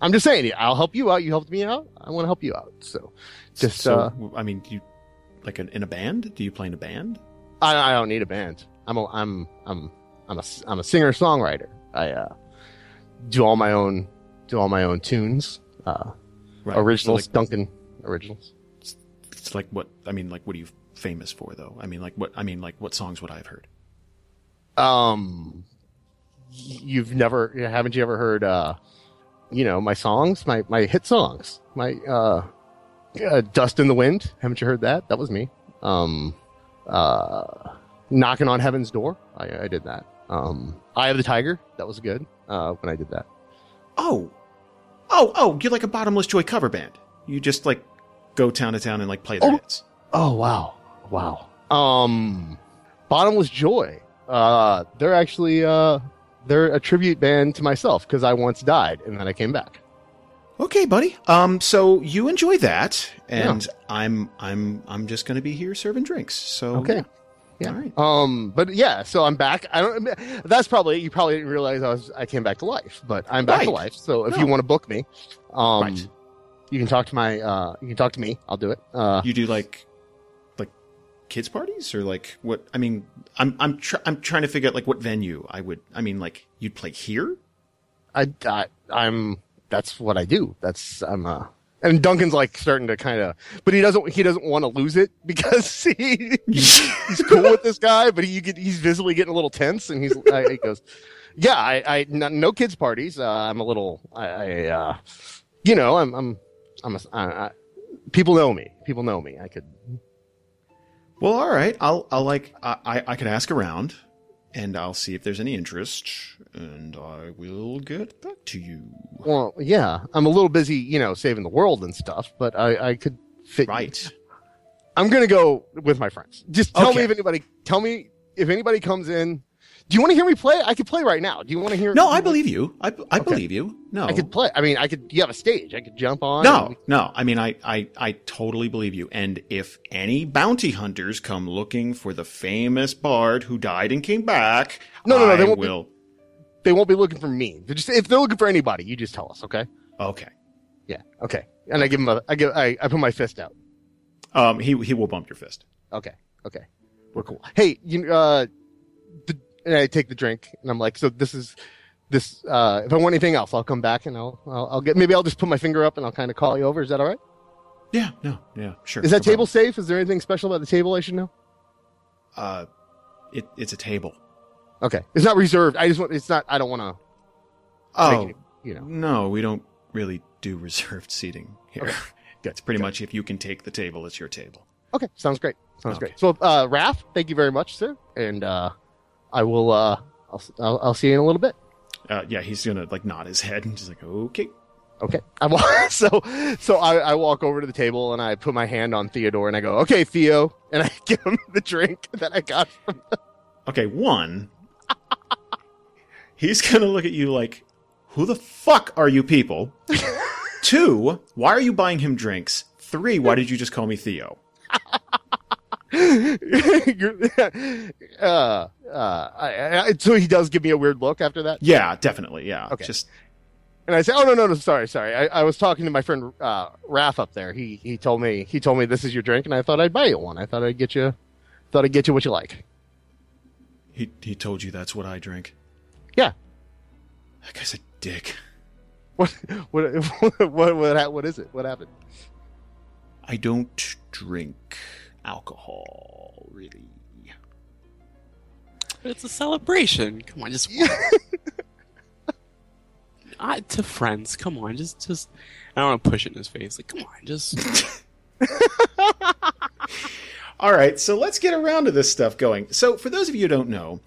I'm just saying, I'll help you out. You helped me out. I want to help you out. So, just so uh, I mean, do you like an, in a band? Do you play in a band? I, I don't need a band. I'm a I'm I'm I'm a I'm a singer songwriter. I uh, do all my own do all my own tunes. Uh, Right. originals, So, like, Duncan originals. it's like what I mean. Like, what are you famous for, though? I mean, like what I mean, like what songs would I have heard? Um, you've never haven't you ever heard uh, you know my songs, my my hit songs, my uh, uh Dust in the Wind. Haven't you heard that? That was me. Um, uh, knocking on heaven's door. I, I did that. Um, Eye of the Tiger. That was good. Uh, when I did that. Oh, oh, oh! You're like a bottomless joy cover band. You just like go town to town and like play their Oh. hits. Oh wow, wow. Um, Bottomless Joy. Uh, they're actually uh, they're a tribute band to myself because I once died and then I came back. Okay, buddy. Um, so you enjoy that, and I'm I'm I'm just gonna be here serving drinks. So Okay. Yeah. All right. Um, but yeah, so I'm back. I don't. That's probably you probably didn't realize I was I came back to life, but I'm back to life. So if No. you want to book me, um, Right. you can talk to my uh, you can talk to me. I'll do it. Uh, You do like like kids parties or like what? I mean, I'm I'm tr- I'm trying to figure out like what venue I would. I mean, like you'd play here. I, I I'm that's what I do. That's I'm uh and Duncan's like starting to kind of, but he doesn't he doesn't want to lose it because he he's cool with this guy, but he he's visibly getting a little tense, and he's I, he goes, yeah, I, I no, no kids parties. Uh, I'm a little I, I uh, you know I'm I'm I'm a I, I, people know me. People know me. I could Well, all right. I'll I'll like I I- I could ask around, and I'll see if there's any interest, and I will get back to you. well yeah I'm a little busy you know saving the world and stuff, but I I could fit Right. I'm gonna go with my friends. Just tell Okay. me if anybody. Tell me if anybody comes in. Do you want to hear me play? I could play right now. Do you want to hear? No, I believe you. I, I Okay. believe you. No, I could play. I mean, I could. You have a stage. I could jump on. No, and- no. I mean, I, I, I totally believe you. And if any bounty hunters come looking for the famous bard who died and came back, No, no, no, I they won't be- will. They won't be looking for me. They're just if they're looking for anybody, you just tell us. Okay. Okay. Yeah. Okay. And I give him a. I give. I, I put my fist out. Um, he he will bump your fist. Okay. Okay. We're cool. Hey, you. Uh, the, and I take the drink, and I'm like, so this is. This, uh, if I want anything else, I'll come back and I'll, I'll, I'll get, maybe I'll just put my finger up and I'll kind of call you over. Is that all right? Yeah. No. Yeah. Sure. Is that no table problem. safe? Is there anything special about the table I should know? Uh, it it's a table. Okay, it's not reserved. I just want. It's not. I don't want to. Oh you know. no, we don't really do reserved seating here. Okay. It's pretty much if you can take the table, it's your table. Okay, sounds great. Sounds Okay. great. So, uh, Raph, thank you very much, sir, and uh, I will. Uh, I'll, I'll I'll see you in a little bit. Uh, yeah, he's gonna like nod his head and just like, okay. Okay. I wa- so so I, I walk over to the table and I put my hand on Theodore and I go, okay, Theo, and I give him the drink that I got from. Okay, one. He's gonna look at you like, who the fuck are you people? Two, why are you buying him drinks? Three, why did you just call me Theo? Uh, uh, I, I, so he does give me a weird look after that. Yeah, definitely. Yeah. Okay. Just And I say, "Oh no, no, no, sorry, sorry. I, I was talking to my friend uh, Raph up there. He he told me he told me this is your drink, and I thought I'd buy you one. I thought I'd get you, thought I'd get you what you like. he he told you that's what I drink. Yeah. That guy's a dick. What what what what what, what is it? What happened? I don't drink alcohol, really. But it's a celebration. Come on, just I, to friends. Come on, just just. I don't want to push it in his face. Like, come on, just. All right, so let's get around to this stuff going. So, for those of you who don't know,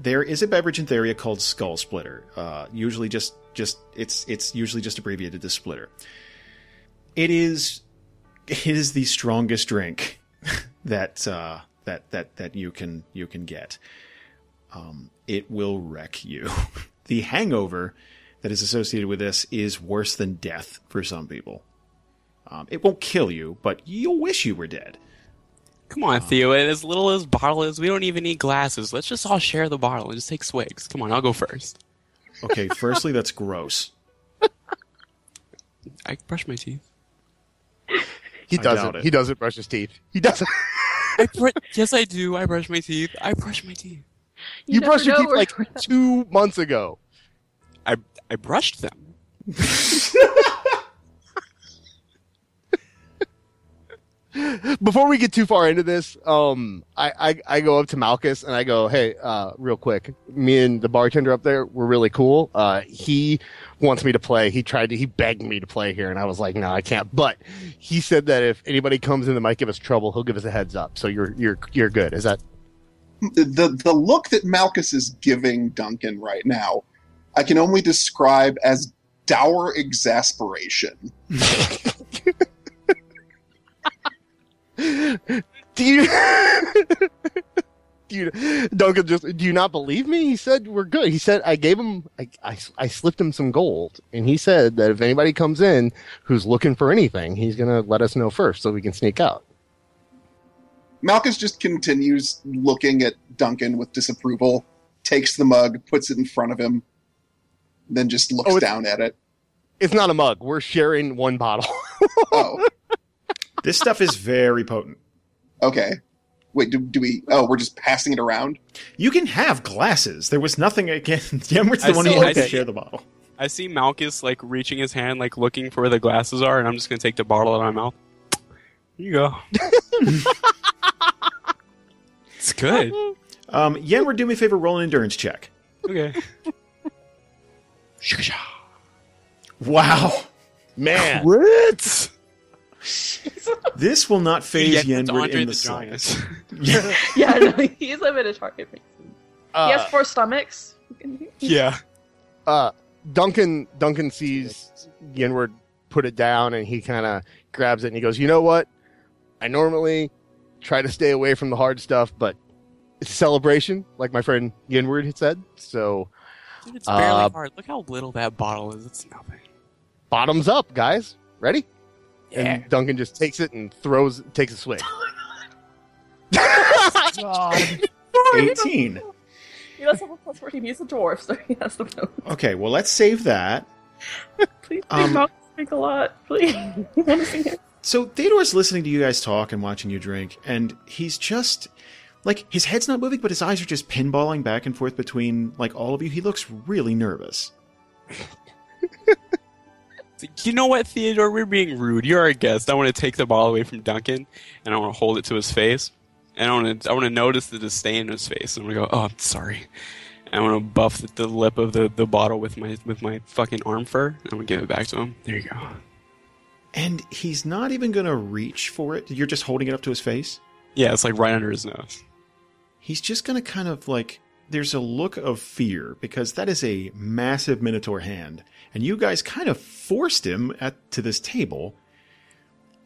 there is a beverage in Theria called Skull Splitter. Uh, usually, just just it's it's usually just abbreviated to Splitter. It is it is the strongest drink that uh, that that that you can you can get. Um, it will wreck you. the hangover that is associated with this is worse than death for some people. Um, it won't kill you, but you'll wish you were dead. Come on, Theo. As little as bottle is, we don't even need glasses. Let's just all share the bottle and just take swigs. Come on, I'll go first. Okay, firstly, that's gross. I brush my teeth. He I doesn't. it. He doesn't brush his teeth. He doesn't. I br- yes, I do. I brush my teeth. I brush my teeth. You, never brushed your know teeth where- like two months ago. I I brushed them. Before we get too far into this, um, I, I, I go up to Malchus and I go, hey, uh, real quick, me and the bartender up there, we're really cool. Uh, he wants me to play. He tried to, he begged me to play here, and I was like, no, I can't. But he said that if anybody comes in that might give us trouble, he'll give us a heads up. So you're you're you're good. Is that? the the look that Malchus is giving Duncan right now, I can only describe as dour exasperation. Do you? do you, Duncan just do you not believe me? He said we're good. He said I gave him I, I I slipped him some gold, and he said that if anybody comes in who's looking for anything, he's gonna let us know first so we can sneak out. Malchus just continues looking at Duncan with disapproval, takes the mug, puts it in front of him, then just looks Oh, down at it. It's not a mug. We're sharing one bottle. Oh, This stuff is very potent. okay. Wait, do, do we? Oh, we're just passing it around. You can have glasses. There was nothing against Yenward's the I one see- who had I to share the bottle. I see Malchus like reaching his hand, like looking for where the glasses are, and I'm just gonna take the bottle out of my mouth. Here you go. it's good. Um, Yenward, do me a favor, roll an endurance check. Okay. Wow. Man, What? This will not phase Yeah, Yenward in the, the slightest. Giant. Yeah, no, he's a bit of target. he uh, has four stomachs. yeah. uh, Duncan Duncan sees Yenward put it down, and he kind of grabs it and he goes, "You know what? I normally try to stay away from the hard stuff, but it's a celebration, like my friend Yenward had said. So Dude, it's barely Uh, hard. Look how little that bottle is. It's nothing. bottoms up, guys. Ready?" Yeah. And Duncan just takes it and throws, takes a swing. God. 18. He does have a plus 14. He's a dwarf, so he has the bonus. Okay, well, let's save that. Please, Um, um, drink a lot. Please. I want to. So Theodore's listening to you guys talk and watching you drink, and he's just like his head's not moving, but his eyes are just pinballing back and forth between like all of you. He looks really nervous. You know what, Theodore? We're being rude. You're our guest. I want to take the ball away from Duncan, and I want to hold it to his face, and I want to I want to notice the disdain in his face. And I'm gonna go, "Oh, I'm sorry." And I want to buff the, the lip of the, the bottle with my with my fucking arm fur. And I'm gonna give it back to him. There you go. And he's not even gonna reach for it. You're just holding it up to his face. Yeah, it's like right under his nose. He's just gonna kind of like there's a look of fear because that is a massive minotaur hand, and you guys kind of forced him at to this table.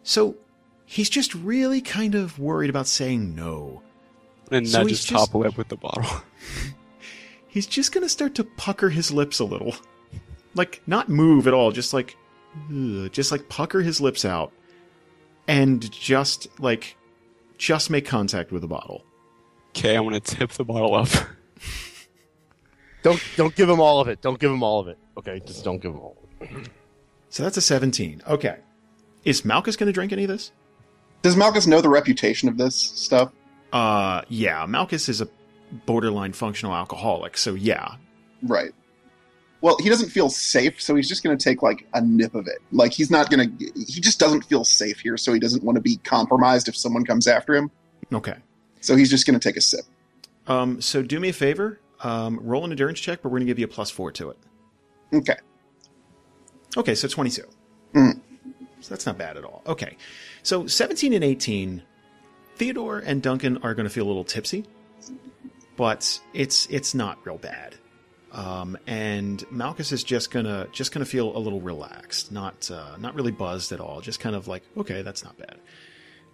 So he's just really kind of worried about saying no. And So his just- top lip with the bottle. he's just gonna start to pucker his lips a little. Like, not move at all, just like, ugh, just like pucker his lips out. And just, like, just make contact with the bottle. Okay, i'm going to tip the bottle up. don't don't give him all of it. Don't give him all of it. Okay, just don't give him all. Of it. So that's a 17. Okay. Is Malchus gonna drink any of this? Does Malchus know the reputation of this stuff? Uh, yeah, Malchus is a borderline functional alcoholic, so yeah. Right. Well, he doesn't feel safe, so he's just going to take like a nip of it. Like he's not going to. He just doesn't feel safe here, so he doesn't want to be compromised if someone comes after him. Okay. So he's just going to take a sip. Um, so do me a favor. Um, roll an endurance check, but we're gonna give you a plus four to it. Okay. Okay, so 22. Mm. So that's not bad at all. Okay. So 17 and 18, Theodore and Duncan are going to feel a little tipsy. but it's it's not real bad. Um, and Malchus is just gonna just gonna feel a little relaxed, not uh, not really buzzed at all. Just kind of like, okay, that's not bad.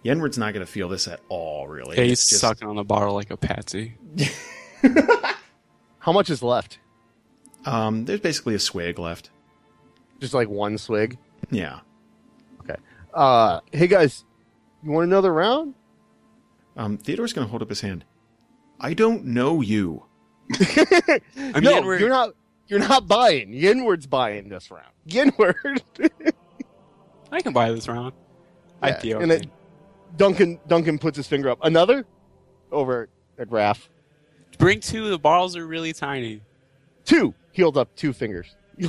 Yenward's not gonna feel this at all, really. Yeah, he's just- sucking on the bottle like a patsy. How much is left? Um, there's basically a swig left. Just like one swig. Yeah. Okay. Uh, hey guys, you want another round? Um, Theodore's gonna hold up his hand. I don't know you. I mean, no, we're- you're not. You're not buying. Yenward's buying this round. Yinward. I can buy this round. I Yeah, feel and it, Duncan Duncan puts his finger up. Another over at Raph. Bring two. The bottles are really tiny. Two. He holds up two fingers.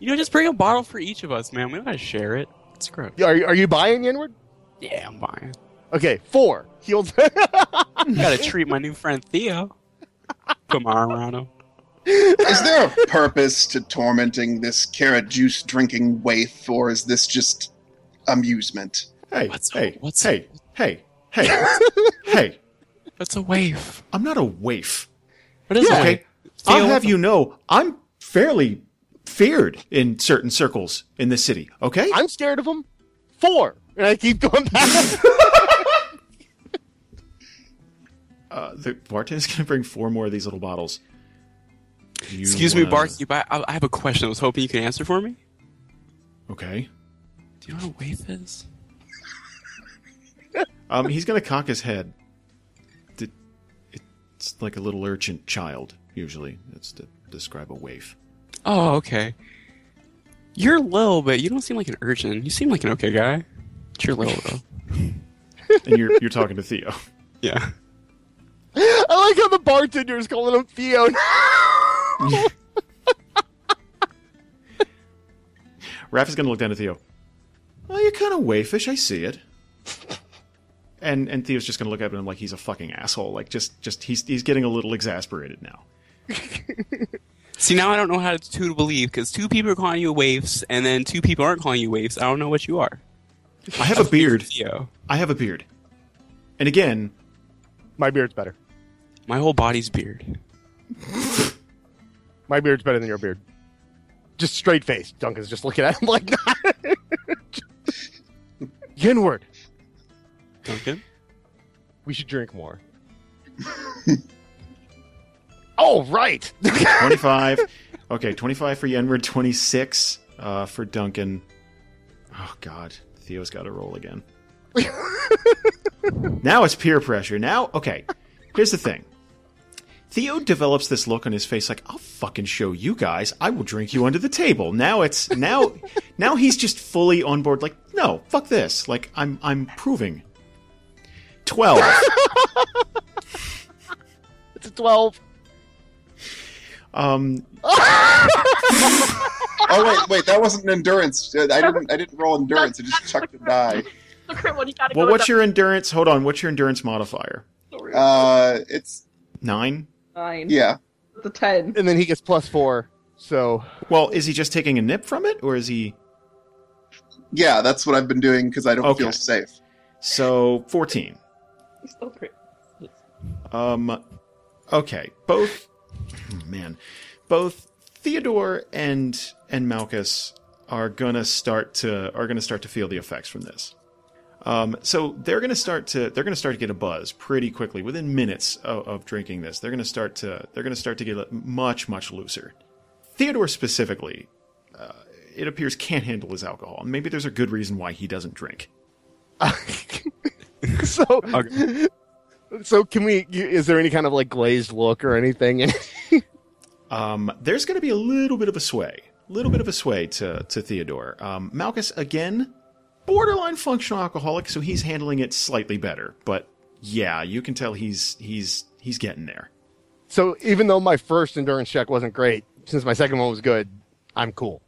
You know, just bring a bottle for each of us, man. We don't gotta share it. It's gross. Are you, are you buying Yenward? Yeah, I'm buying. Okay, four. He holds. gotta treat my new friend Theo. Come on, arm around him. Is there a purpose to tormenting this carrot juice drinking waif, or is this just amusement? Hey, What's- hey, what's- hey, hey, hey, hey! That's a waif. I'm not a waif. What is Okay, it? Theo, I'll have you know, I'm fairly feared in certain circles in the city. Okay, I'm scared of them. Four. And I keep going back. uh, the bartender's gonna bring four more of these little bottles. You, Excuse me, uh, Barkeep. I, I I have a question. I was hoping you could answer for me. Okay. Do you know what a waif is? Um, he's gonna cock his head. It's like a little urchin child. Usually, it's to describe a waif. Oh, okay. You're little, but you don't seem like an urchin. You seem like an okay guy. But you're little though. And you're you're talking to Theo. Yeah. I like how the bartender's is calling him Theo. Raph is gonna look down at Theo. Oh, you're kind of waifish. I see it. And and Theo's just gonna look at him like he's a fucking asshole. Like just just he's he's getting a little exasperated now. See, now I don't know how to, who to believe because two people are calling you waifs, and then two people aren't calling you waifs. I don't know what you are. I have a beard. Theo. I have a beard. And again, My beard's better. My whole body's beard. My beard's better than your beard. Just straight face. Duncan's just looking at him like that. Yenward. Duncan? We should drink more. oh, right. 25. okay, 25 for Yenward, 26 uh, for Duncan. Oh, God. Theo's got to roll again. now it's peer pressure. Now, okay, here's the thing. Theo develops this look on his face like, I'll fucking show you guys. I will drink you under the table. Now it's now now he's just fully on board like, no, fuck this. Like I'm I'm proving. 12. it's a 12. Um Oh wait, wait, that wasn't an endurance. I didn't. I didn't roll endurance. I just chucked a die. The crit one, you gotta well what's your endurance? Hold on, what's your endurance modifier? Uh, it's 9? nine. yeah. The ten. And then he gets plus four. So, Well, is he just taking a nip from it, or is he? Yeah, that's what I've been doing because I don't Okay. feel safe. So fourteen. Still crit. Um, okay. Both, oh, man, both Theodore and and Malchus are gonna start to are gonna start to feel the effects from this. Um, so they're gonna start to they're gonna start to get a buzz pretty quickly within minutes of, of drinking this. They're gonna start to they're gonna start to get much much looser. Theodore specifically, uh, it appears can't handle his alcohol. Maybe there's a good reason why he doesn't drink. so, so can we? Is there any kind of like glazed look or anything? Um, there's going to be a little bit of a sway, a little bit of a sway to to Theodore. Um, Malchus again, borderline functional alcoholic, so he's handling it slightly better. But yeah, you can tell he's he's he's getting there. so even though my first endurance check wasn't great, since my second one was good, I'm cool.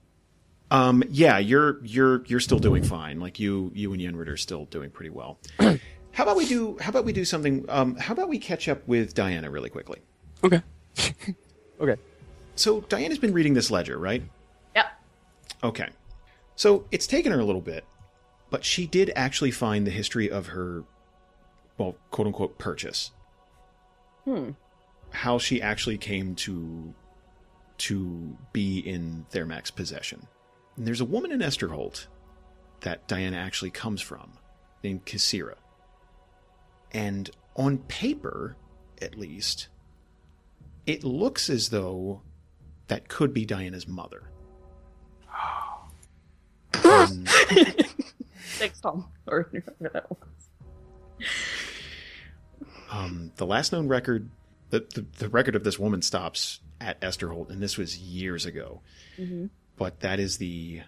Um, yeah, you're you're you're still doing fine. Like you you and Yenward are still doing pretty well. how about we do? How about we do something? Um, how about we catch up with Diana really quickly? Okay. Okay. So Diana's been reading this ledger, right? Yep. Okay. So it's taken her a little bit, but she did actually find the history of her, well, quote unquote, purchase. Hmm. how she actually came to to be in Thermac's possession. And there's a woman in Esterholt that Diana actually comes from, named Kassira. And on paper, at least, it looks as though that could be Diana's mother. Um, Thanks, Tom. Or whatever um, the last known record, the, the, the record of this woman stops at Esterholt, and this was years ago. But that is the,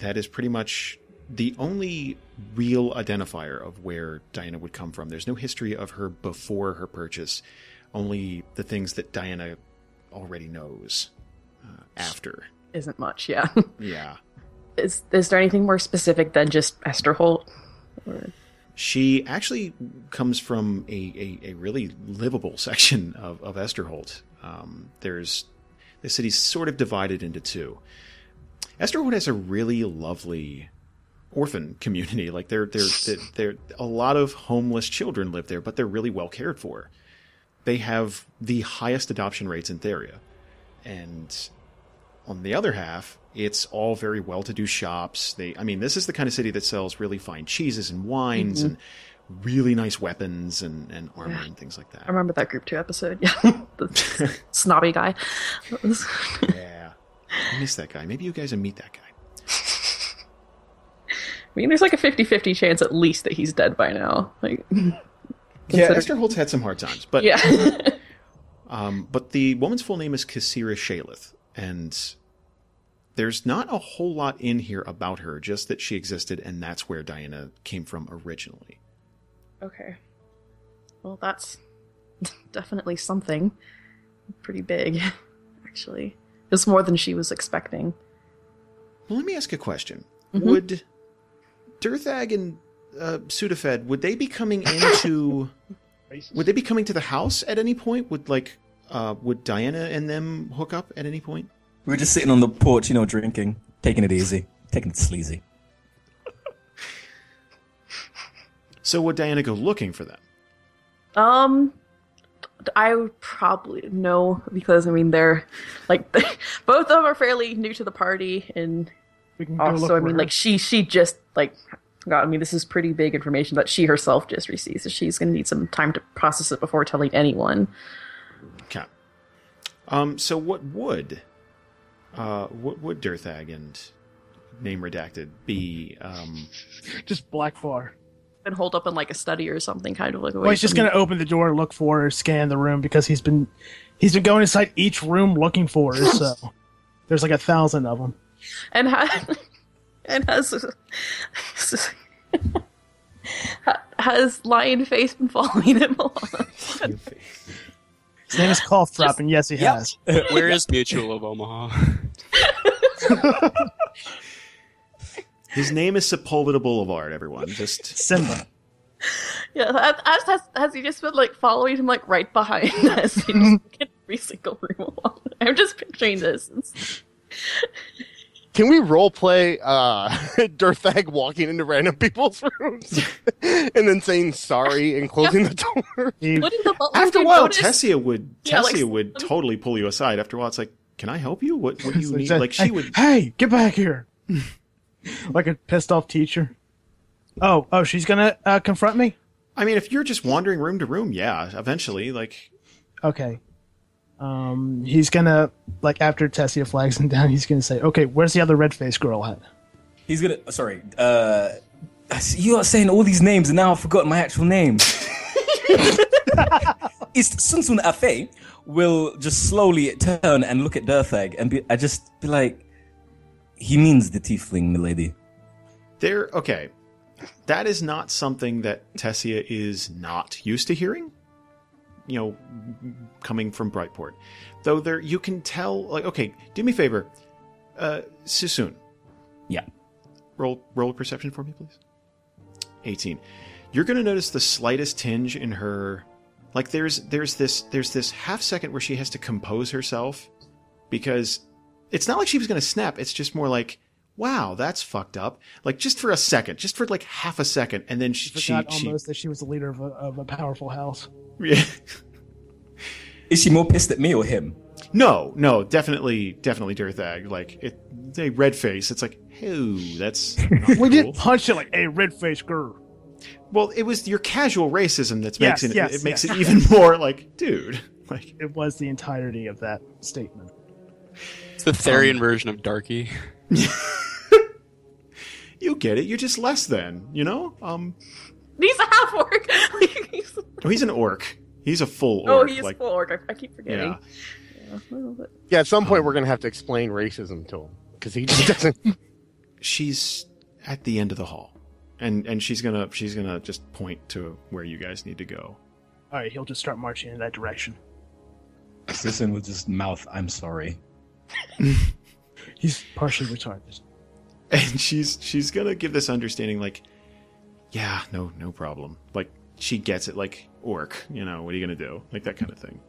that is pretty much the only real identifier of where Diana would come from. There's no history of her before her purchase, only the things that Diana already knows uh, after. Isn't much, yeah. Yeah. Is is there anything more specific than just Esterholt? Or- She actually comes from a, a, a really livable section of, of Esterholt. Um, there's the city's sort of divided into two. Esterholt has a really lovely orphan community. Like there, there, there, there, a lot of homeless children live there, but they're really well cared for. They have the highest adoption rates in Theria, and on the other half, it's all very well-to-do shops. They, I mean, this is the kind of city that sells really fine cheeses and wines mm-hmm. and really nice weapons and, and armor and things like that. I remember that group two episode. Yeah, the snobby guy. Yeah, I miss that guy. Maybe you guys will meet that guy. I mean, there's like a 50-50 chance at least that he's dead by now. Like, Yeah, Consider- Esterholt's had some hard times, but yeah. Um, but the woman's full name is Kassira Shalith, and there's not a whole lot in here about her, just that she existed, and that's where Diana came from originally. Okay. Well, that's definitely something pretty big, actually. It's more than she was expecting. Well, let me ask a question: Would Derthag and uh, Sudafed would they be coming into? would they be coming to the house at any point? Would like uh, would Diana and them hook up at any point? We were just sitting on the porch, you know, drinking, taking it easy, taking it sleazy. So would Diana go looking for them? Um, I would probably no because I mean they're like both of them are fairly new to the party, and We also I mean her. like she she just like God, I mean this is pretty big information that she herself just received, so she's gonna need some time to process it before telling anyone. Okay. Um. So what would, uh, what would Derthag and name redacted be? Um. just black bar. Been holed up in like a study or something, kind of like. Well, he's just gonna open the door, look for her, scan the room because he's been he's been going inside each room looking for her. So there's like a thousand of them. and has and has has lion face been following him along? His name is Cough Drop, and yes, he has. Where is Mutual of Omaha? His name is Sepulveda Boulevard. Everyone, just Simba. Yeah, has, has, has he just been like following him like right behind us in every single room? I'm just picturing this. Can we role play uh, Derthag walking into random people's rooms and then saying sorry and closing the door? The after a while, notice? Tessia would Yeah, Tessia like- would totally pull you aside. After a while, it's like, can I help you? What What do you need? said, Like hey, she would. Hey, get back here! like a pissed off teacher. Oh, oh, she's gonna uh, confront me. I mean, if you're just wandering room to room, yeah, eventually, like Okay. Um, he's gonna like after Tessia flags him down. He's gonna say, "Okay, where's the other red faced girl at?" He's gonna. Sorry. Uh, you are saying all these names, and now I've forgotten my actual name. It's Sunsun Afe will just slowly turn and look at Derthag and be. I just be like, he means the tiefling, milady. There, okay. That is not something that Tessia is not used to hearing. You know, coming from Brightport. Though there, you can tell, like, okay, do me a favor. Uh, Sisun, Yeah. roll, roll a perception for me, please. 18. You're going to notice the slightest tinge in her, like, there's, there's this, there's this half second where she has to compose herself because it's not like she was going to snap. It's just more like, wow, that's fucked up. Like just for a second, just for like half a second, and then she, she, Forgot she almost that she was the leader of a, of a powerful house. yeah. Is she more pissed at me or him? No, no, definitely, definitely Derthag. Like it, a red face. It's like, oh, that's not We cool. didn't punch it like a red face girl. Well, it was your casual racism that Yes, makes it. yes, it makes yes. it even more like, dude. Like, It was the entirety of that statement. It's the Therian version of Darky. you get it. You're just less than, you know. Um, He's a half orc. He's- oh, he's an orc. He's a full orc. oh, orc. he's like, full orc. I, I keep forgetting. yeah. Yeah, Yeah, at some point we're gonna have to explain racism to him because he just doesn't. She's at the end of the hall, and and she's gonna she's gonna just point to where you guys need to go. All right, he'll just start marching in that direction. Sisun will just mouth, I'm sorry. He's partially retarded. and she's she's gonna give this understanding like yeah no no problem like she gets it like orc you know what are you gonna do like that kind of thing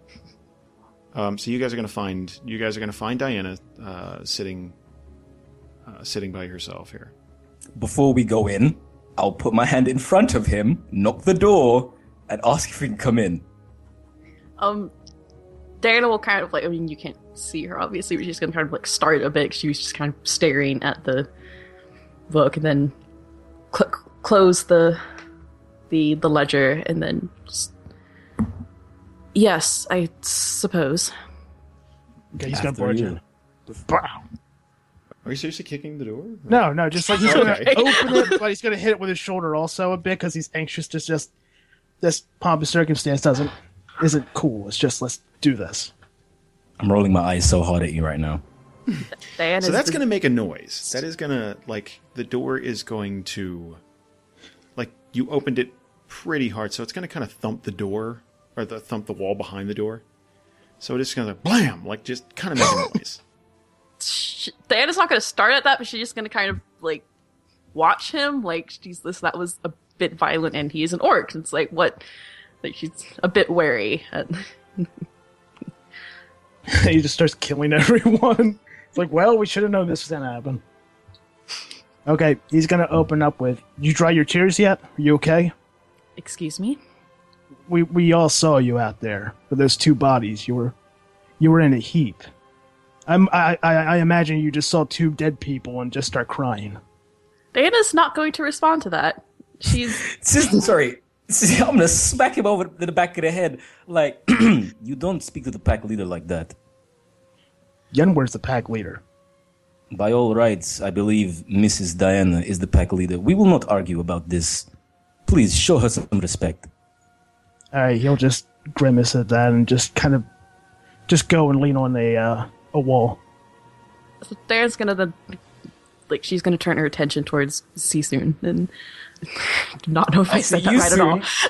um so you guys are gonna find you guys are gonna find diana uh sitting uh, sitting by herself here Before we go in, I'll put my hand in front of him, knock the door, and ask if he can come in. Um, Diana will kind of like. I mean, you can't see her obviously, but she's gonna kind of like start a bit. She was just kind of staring at the book, and then cl- close the the the ledger, and then just. Yes, I suppose. Okay, he's gonna After barge you. in. Bow. are you seriously kicking the door No, no, just like he's gonna open it, but he's gonna hit it with his shoulder also a bit because he's anxious to just this pomp of circumstance doesn't isn't cool. It's just let's do this. I'm rolling my eyes so hard at you right now. Diana. so that's gonna make a noise that is gonna like the door is going to like you opened it pretty hard so it's gonna kind of thump the door or the thump the wall behind the door so it's just gonna blam like just kind of make a noise sh- Diana's not going to start at that, but she's just going to kind of like watch him. Like she's this that was a bit violent, and he is an orc. It's like what? Like she's a bit wary. And he just starts killing everyone. It's like, well, we should have known this was gonna happen. Okay, he's gonna open up with, "You dry your tears yet? Are you okay? excuse me. We we all saw you out there with those two bodies. You were you were in a heap. I'm, I, I I imagine you just saw two dead people and just start crying. Diana's not going to respond to that. She's sorry. I'm gonna smack him over the back of the head. Like, you don't speak to the pack leader like that. Yenward's the pack leader. By all rights, I believe Mrs. Diana is the pack leader. We will not argue about this. Please show her some respect. All right, he'll just grimace at that and just kind of just go and lean on a uh, a wall. so Diana's going to then like she's going to turn her attention towards Sisun and do not know if I, said that right at all.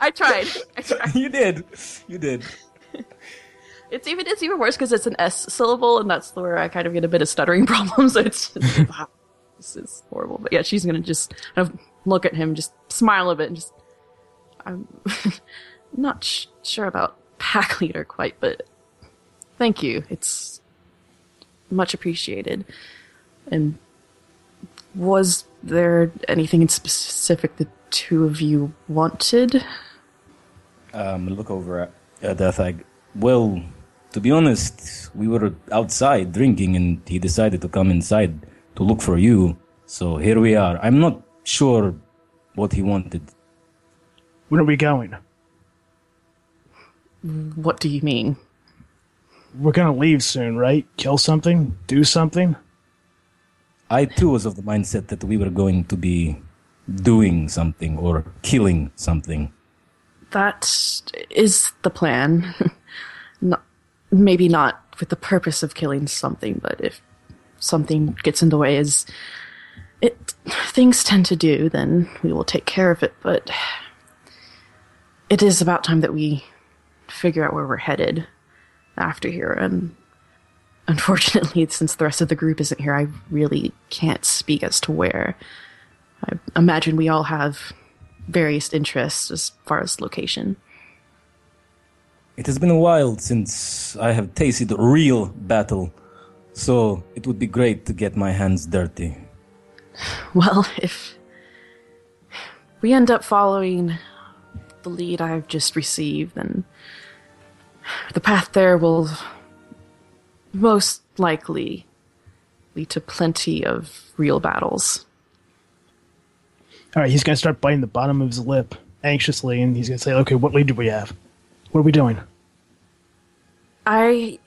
I tried. I tried. you did. You did. It's even it's even worse because it's an S syllable, and that's where I kind of get a bit of stuttering problems. So it's just, wow, this is horrible. But yeah, she's gonna just kind of look at him, just smile a bit, and just I'm not sh- sure about pack leader quite, but thank you. It's much appreciated. And was there anything in specific the two of you wanted? Um, look over at uh, Derthag. Well, to be honest, we were outside drinking, and he decided to come inside to look for you. So here we are. I'm not sure what he wanted. Where are we going? What do you mean? We're gonna leave soon, right? Kill something? Do something? I too was of the mindset that we were going to be doing something or killing something. That is the plan. not, maybe not with the purpose of killing something, but if something gets in the way as it things tend to do, then we will take care of it. But it is about time that we figure out where we're headed after here. And unfortunately, since the rest of the group isn't here, I really can't speak as to where. I imagine we all have various interests as far as location. It has been a while since I have tasted real battle, so it would be great to get my hands dirty. Well, if we end up following the lead I've just received, then the path there will most likely lead to plenty of real battles. All right, he's gonna start biting the bottom of his lip anxiously, and he's gonna say, "Okay, what lead do we have? What are we doing?" I.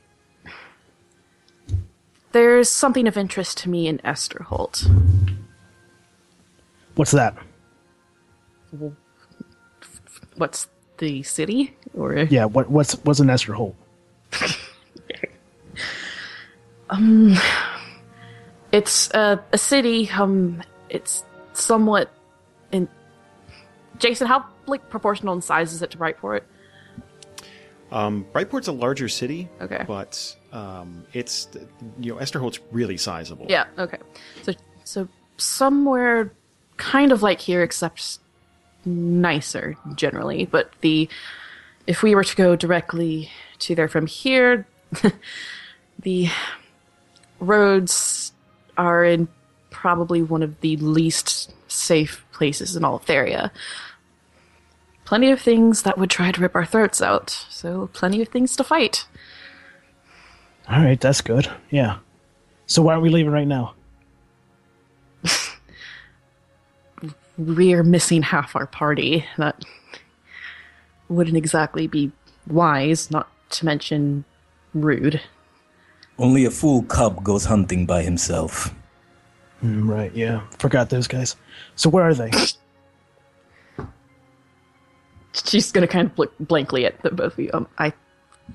There's something of interest to me in Esterholt. What's that? What's the city? Or Yeah, what what's what's an Esterholt? it's a, a city. Um, it's somewhat in. Jason, how like proportional in size is it to Brightport? Um, Brightport's a larger city, Okay. but um, it's you know Esterholt's really sizable. Yeah. Okay. So so somewhere kind of like here, except nicer generally. But the if we were to go directly to there from here, the roads are in probably one of the least safe places in all of Theria. Plenty of things that would try to rip our throats out, so plenty of things to fight. All right, that's good. Yeah. So why aren't we leaving right now? we're missing half our party. That wouldn't exactly be wise, not to mention rude. Only a fool cub goes hunting by himself. Mm, right. Yeah. Forgot those guys. So where are they? She's gonna kind of look blankly at the both of you. Um, I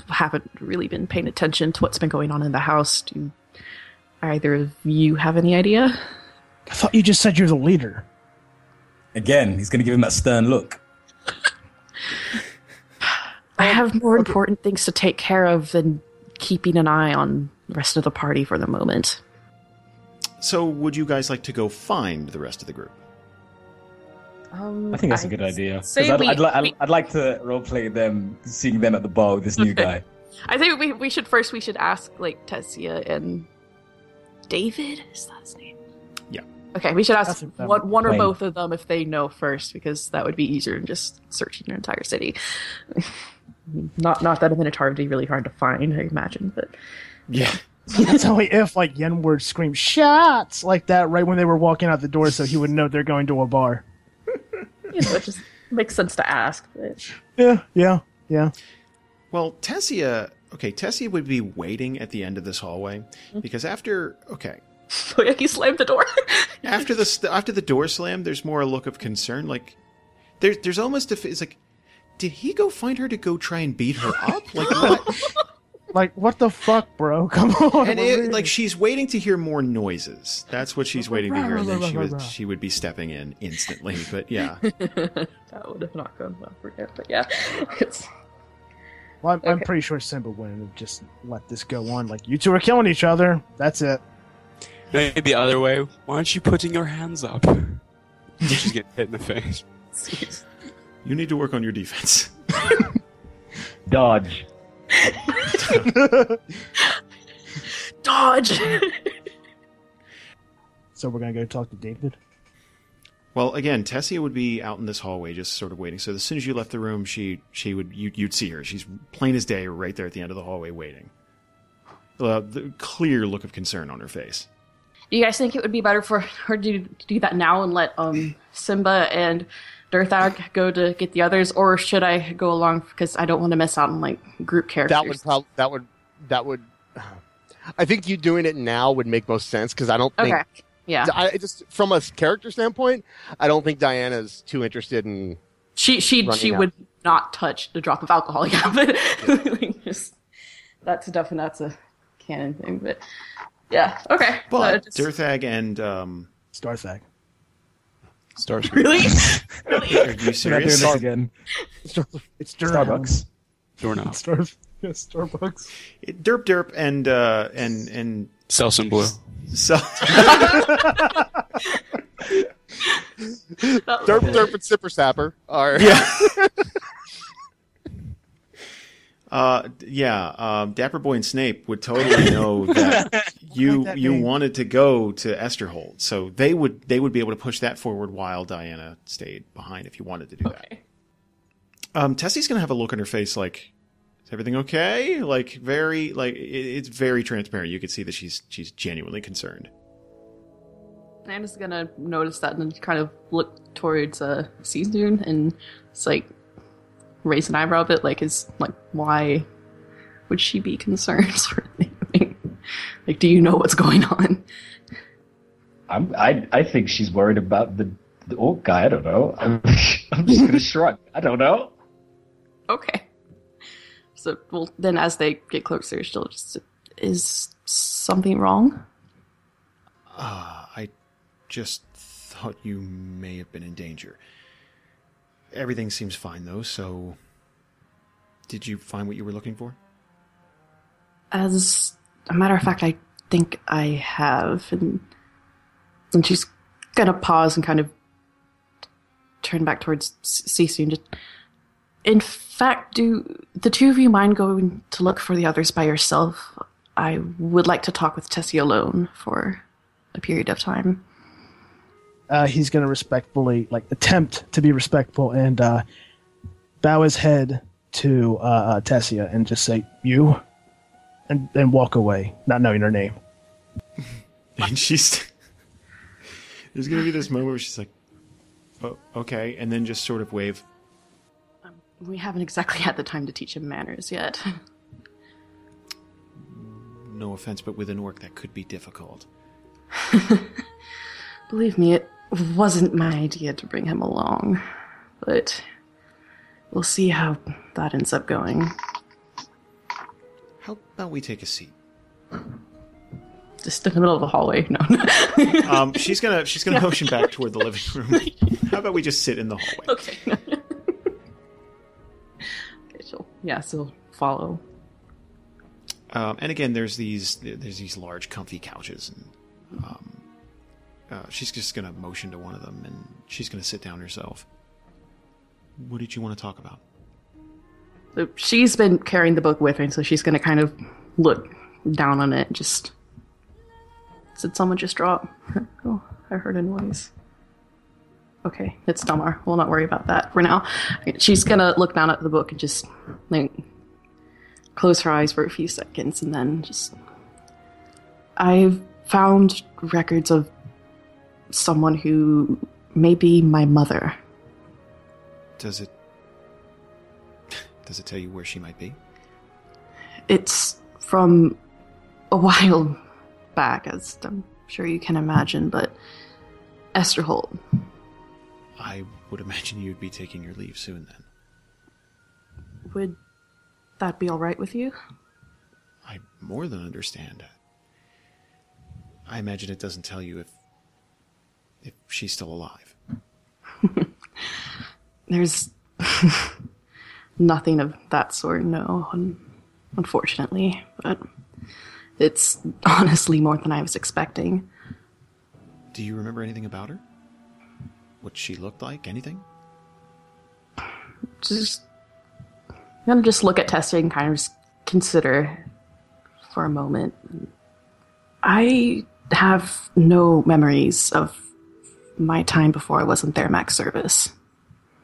haven't really been paying attention to what's been going on in the house. Do either of you have any idea? I thought you just said you're the leader. Again, he's going to give him that stern look. I have more important things to take care of than keeping an eye on the rest of the party for the moment. So, would you guys like to go find the rest of the group? Um, I think that's a good idea. 'Cause say I'd, we- I'd, li- I'd, we- I'd like to roleplay them, seeing them at the bar with this new guy. I think we we should first we should ask like Tessia and David. Is that his name? Yeah. Okay, we should ask That's a- one, one or both of them if they know first, because that would be easier than just searching your entire city. not not that a minotaur would be really hard to find, I imagine, but Yeah. That's only if like Yenward screamed shots like that right when they were walking out the door, so he would know they're going to a bar. you know, it just makes sense to ask. But Yeah. Yeah. Yeah. Well, Tessia, okay, Tessia would be waiting at the end of this hallway mm-hmm. because after, okay, oh yeah, he slammed the door. after the after the door slam, there's more a look of concern. Like there's there's almost a f- it's like, did he go find her to go try and beat her up? Like what? Like what the fuck, bro? Come on. and it, like she's waiting to hear more noises. That's what she's waiting to hear, and then she would she would be stepping in instantly. But yeah, that would have not gone well for him. But yeah, it's Well, I'm, I'm pretty sure Simba wouldn't have just let this go on. Like you two are killing each other. That's it. Maybe the other way. Why aren't you putting your hands up? She's getting hit in the face. you need to work on your defense. Dodge. dodge. So we're gonna go talk to David. Well, again, Tessia would be out in this hallway, just sort of waiting. So as soon as you left the room, she she would you, you'd see her. She's plain as day, right there at the end of the hallway, waiting. Uh, the clear look of concern on her face. Do you guys think it would be better for her to to do that now and let um Simba and Derthag go to get the others, or should I go along because I don't want to miss out on like group characters? That would probably that would that would. I think you doing it now would make most sense because I don't think. Yeah, I I just from a character standpoint, I don't think Diana's too interested in. she she she out. would not touch the drop of alcohol. Yeah, but like, just that's definitely that's a canon thing. But yeah, okay. But Uh, just- Derthag and um, Starthag. Starscream. really, are you We're not doing serious? this again. It's Durham. Starbucks. Doorknob. Star- yeah, Starbucks. Derp Derp and uh, and and Sell some blue. so Derp Derp and Sipper Sapper are. yeah. Uh, yeah, um, Dapper Boy and Snape would totally know that you that you name. wanted to go to Esterholt, so they would they would be able to push that forward while Diana stayed behind if you wanted to do that. Um, Tessie's gonna have a look on her face like, is everything okay? Like very like it, it's very transparent. You can see that she's she's genuinely concerned. Anna's gonna notice that and kind of look towards uh Sisun and it's like raise an eyebrow a bit, like is like why would she be concerned for anything? Like, do you know what's going on? I'm, I I think she's worried about the, the orc guy. I don't know. I'm, I'm just gonna shrug. I don't know. Okay. So well then as they get closer, she'll just is something wrong? Ah, I just thought you may have been in danger. Everything seems fine though. So, did you find what you were looking for? As a matter of fact, I think I have, and and she's gonna pause and kind of turn back towards Cece and just. In fact, do the two of you mind going to look for the others by yourself? I would like to talk with Tessie alone for a period of time. Uh, he's going to respectfully, like, attempt to be respectful and uh, bow his head to uh, uh, Tessia and just say, "You," and then walk away, not knowing her name. And she's there's gonna be this moment where she's like, "Oh, okay," and then just sort of wave. We haven't exactly had the time to teach him manners yet. No offense, but with an orc that could be difficult. Believe me, it wasn't my idea to bring him along, but we'll see how that ends up going. How about we take a seat? Just in the middle of the hallway. No. Um, she's gonna she's gonna motion back toward the living room. How about we just sit in the hallway? okay. okay, she'll yeah, she'll follow. Um, and again, there's these there's these large, comfy couches, and um, uh, she's just gonna motion to one of them, and she's gonna sit down herself. What did you want to talk about? So she's been carrying the book with her, so she's gonna kind of look down on it. Just did someone just drop? oh, I heard a noise. Okay, it's Damar. We'll not worry about that for now. She's gonna look down at the book and just like close her eyes for a few seconds, and then just. I've found records of someone who may be my mother. Does it does it tell you where she might be? It's from a while back, as I'm sure you can imagine, but Esterholt. I would imagine you'd be taking your leave soon then. Would that be all right with you? I more than understand. I imagine it doesn't tell you if if she's still alive. There's nothing of that sort, no, un- unfortunately. But it's honestly more than I was expecting. Do you remember anything about her? What she looked like? Anything? Just I'm gonna just look at Tessia and kind of just consider for a moment. I have no memories of my time before I was in Thermax service.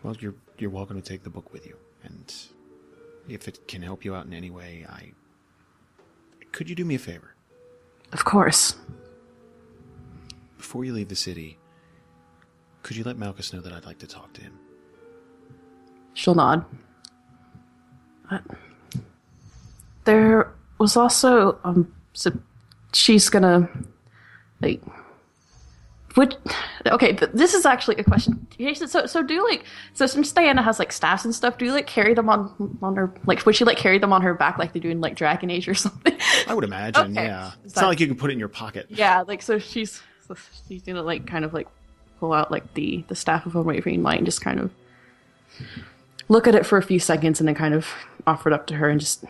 Well, you're you're welcome to take the book with you, and if it can help you out in any way, I could you do me a favor Of course. before you leave the city? Could you let Malchus know that I'd like to talk to him? She'll nod. But there was also um so she's gonna like would okay th- this is actually a question Jason, so so do like so since Diana has like staffs and stuff do you like carry them on on her like would she like carry them on her back like they do in like Dragon Age or something I would imagine, Okay. yeah. It's that- not like you can put it in your pocket. yeah like so she's so she's gonna like kind of like pull out like the the staff of a unwavering light and just kind of look at it for a few seconds and then kind of offer it up to her and just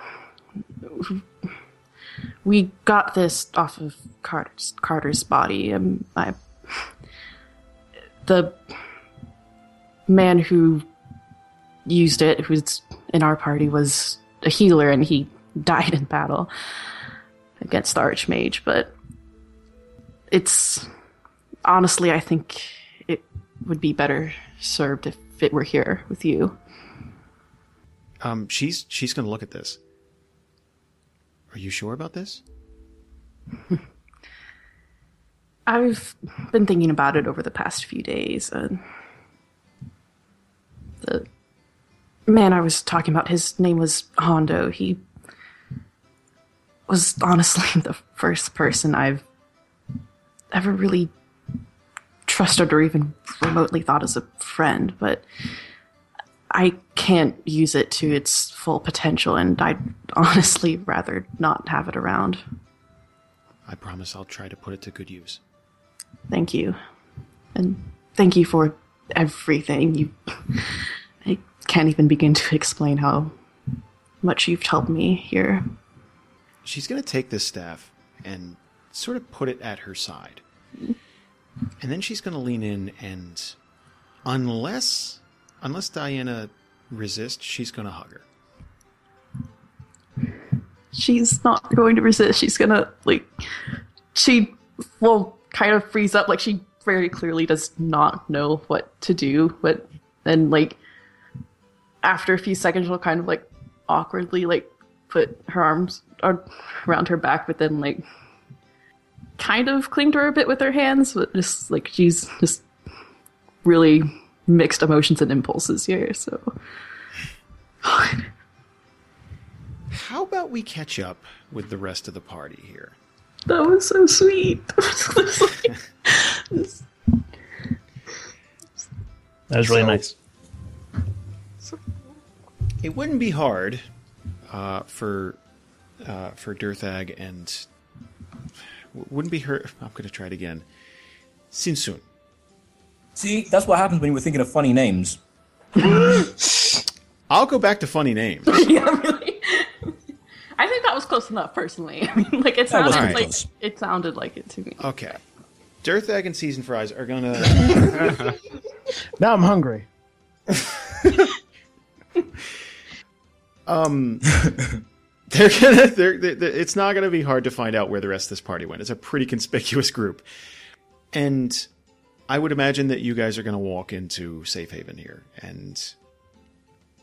we got this off of Carter's Carter's body and I the man who used it who's in our party was a healer and he died in battle against the archmage but it's honestly i think it would be better served if it were here with you Um, she's she's going to look at this. Are you sure about this? I've been thinking about it over the past few days. And the man I was talking about, his name was Hondo. He was honestly the first person I've ever really trusted or even remotely thought as a friend, but I can't use it to its full potential, and I'd honestly rather not have it around. I promise I'll try to put it to good use. Thank you. And thank you for everything. You I can't even begin to explain how much you've helped me here. She's going to take this staff and sort of put it at her side. And then she's going to lean in and unless unless Diana resists, she's going to hug her. She's not going to resist. She's gonna like she will kind of frees up like she very clearly does not know what to do, but then like after a few seconds she'll kind of like awkwardly like put her arms around her back but then like kind of cling to her a bit with her hands but just like she's just really mixed emotions and impulses here so How about we catch up with the rest of the party here? That was so sweet That was really So- nice. It wouldn't be hard uh, for uh, for Derthag and wouldn't be hurt. I'm going to try it again. Sinsun. See, that's what happens when you were thinking of funny names. I'll go back to funny names. yeah, really. I think that was close enough, personally. I mean, like it sounded pretty like close. it sounded like it to me. Okay. Derthag and Season Fries are gonna. Now I'm hungry. um, they're gonna. They're, they're, they're- It's not gonna be hard to find out where the rest of this party went. It's a pretty conspicuous group, and I would imagine that you guys are gonna walk into Safe Haven here. And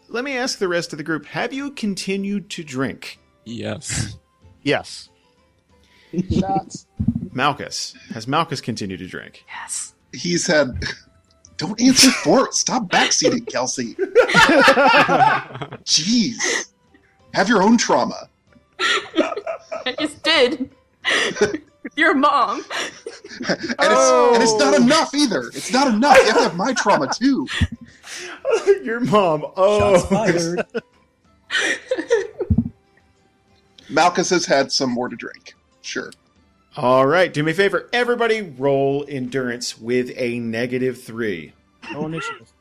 let me ask the rest of the group: Have you continued to drink? Yes. Yes. Shots. Malchus has Malchus continued to drink? Yes. He's had. Don't answer for it. Stop backseating, Kelsey. Jeez. Have your own trauma. I just did. Your mom. And it's, oh. and it's not enough either. It's not enough. You have to have my trauma too. Your mom. Oh. Shots Oh, fired. Malchus has had some more to drink. Sure. All right, do me a favor. Everybody roll endurance with a negative three. No initiative.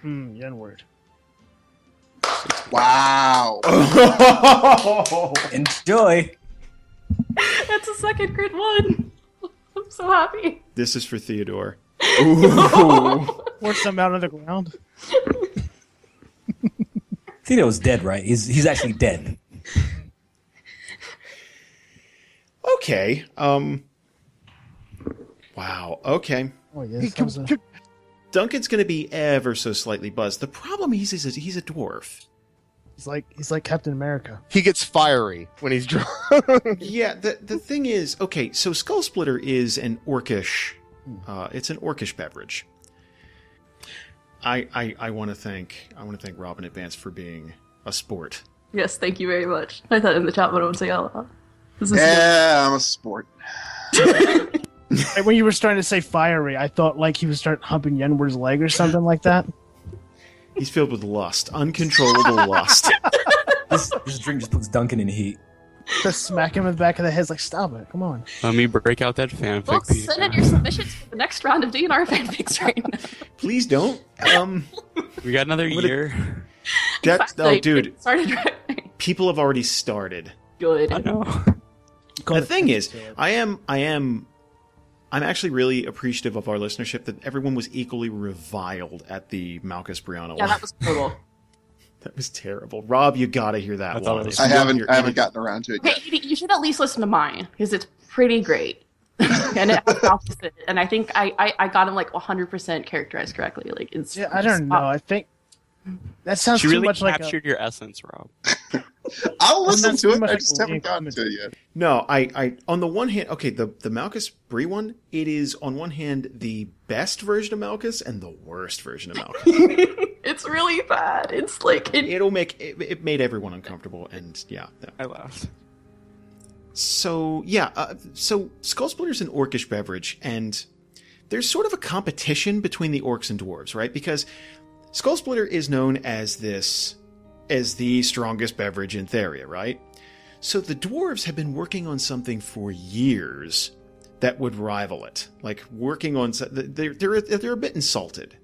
Hmm, Yenward. Wow. Enjoy. That's a second crit one. I'm so happy. this is for Theodore. Ooh. Force them out of the ground. Theodore's dead, right? He's he's actually dead. Okay. Um. Wow. Okay. Oh yes. that was a- Duncan's going to be ever so slightly buzzed. The problem is, is he's a dwarf. He's like he's like Captain America. He gets fiery when he's drunk. Yeah. The the thing is, okay. So Skull Splitter is an orcish. Uh, it's an orcish beverage. I I, I want to thank I want to thank Rob in advance for being a sport. Yes, thank you very much. I thought in the chat, but I won't say out loud. This is Yeah, I'm a sport. And when you were starting to say fiery, I thought like he was start humping Yenward's leg or something like that. He's filled with lust, uncontrollable lust. This, this drink just puts Duncan in heat. Just smack him in the back of the head. Like, stop it! Come on. Let me break out that fanfic Well, piece. send in your submissions for the next round of DNR fanfics right now. Please don't. Um, We got another gonna- year. that oh, Like, dude, Started right. people have already started. Good. I know. the thing is, I am, I am, I'm actually really appreciative of our listenership that everyone was equally reviled at the Malchus Brianna Yeah, one. that was brutal. That was terrible. Rob, you gotta hear that I one. was- I haven't I haven't gotten around to it Hey, yet. you, you should at least listen to mine because it's pretty great. and it opposite. And I think I, I, I got him like 100% characterized correctly. Like it's Yeah, I don't know. I think That sounds She too really much like a, captured your essence, Rob. I'll listen to it. much I just a haven't gotten to it yet. No, I, I on the one hand, okay, the the Malchus Bree one, it is on one hand the best version of Malchus and the worst version of Malchus. It's really bad. It's like it, It'll make it, it made everyone uncomfortable, and yeah. no. I laughed. So yeah, uh, so Skull Splitter's an orcish beverage, and there's sort of a competition between the orcs and dwarves, right? Because Skull Splitter is known as this as the strongest beverage in Theria, right? So the dwarves have been working on something for years that would rival it, like working on. They're they're they're a bit insulted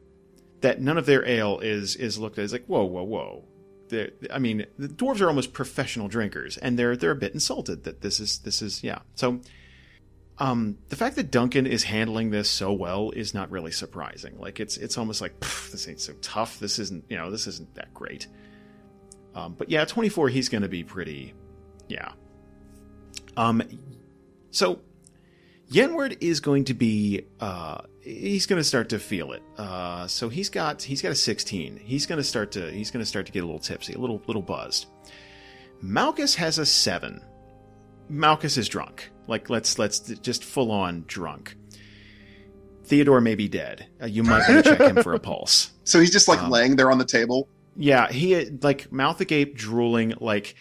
that none of their ale is is looked at as like whoa whoa whoa. They're, I mean, the dwarves are almost professional drinkers, and they're they're a bit insulted that this is this is yeah. So, um, the fact that Duncan is handling this so well is not really surprising. Like it's it's almost like this ain't so tough. This isn't you know this isn't that great. Um, but yeah, twenty four, he's going to be pretty, yeah. Um, so Yenward is going to be uh he's going to start to feel it. Uh so he's got he's got a 16. He's going to start to he's going to start to get a little tipsy, a little little buzzed. Malchus has a 7. Malchus is drunk. Like let's let's just full on drunk. Theodore may be dead. Uh, you might want to check him for a pulse. So he's just like Um, laying there on the table. Yeah, he like mouth agape, drooling, like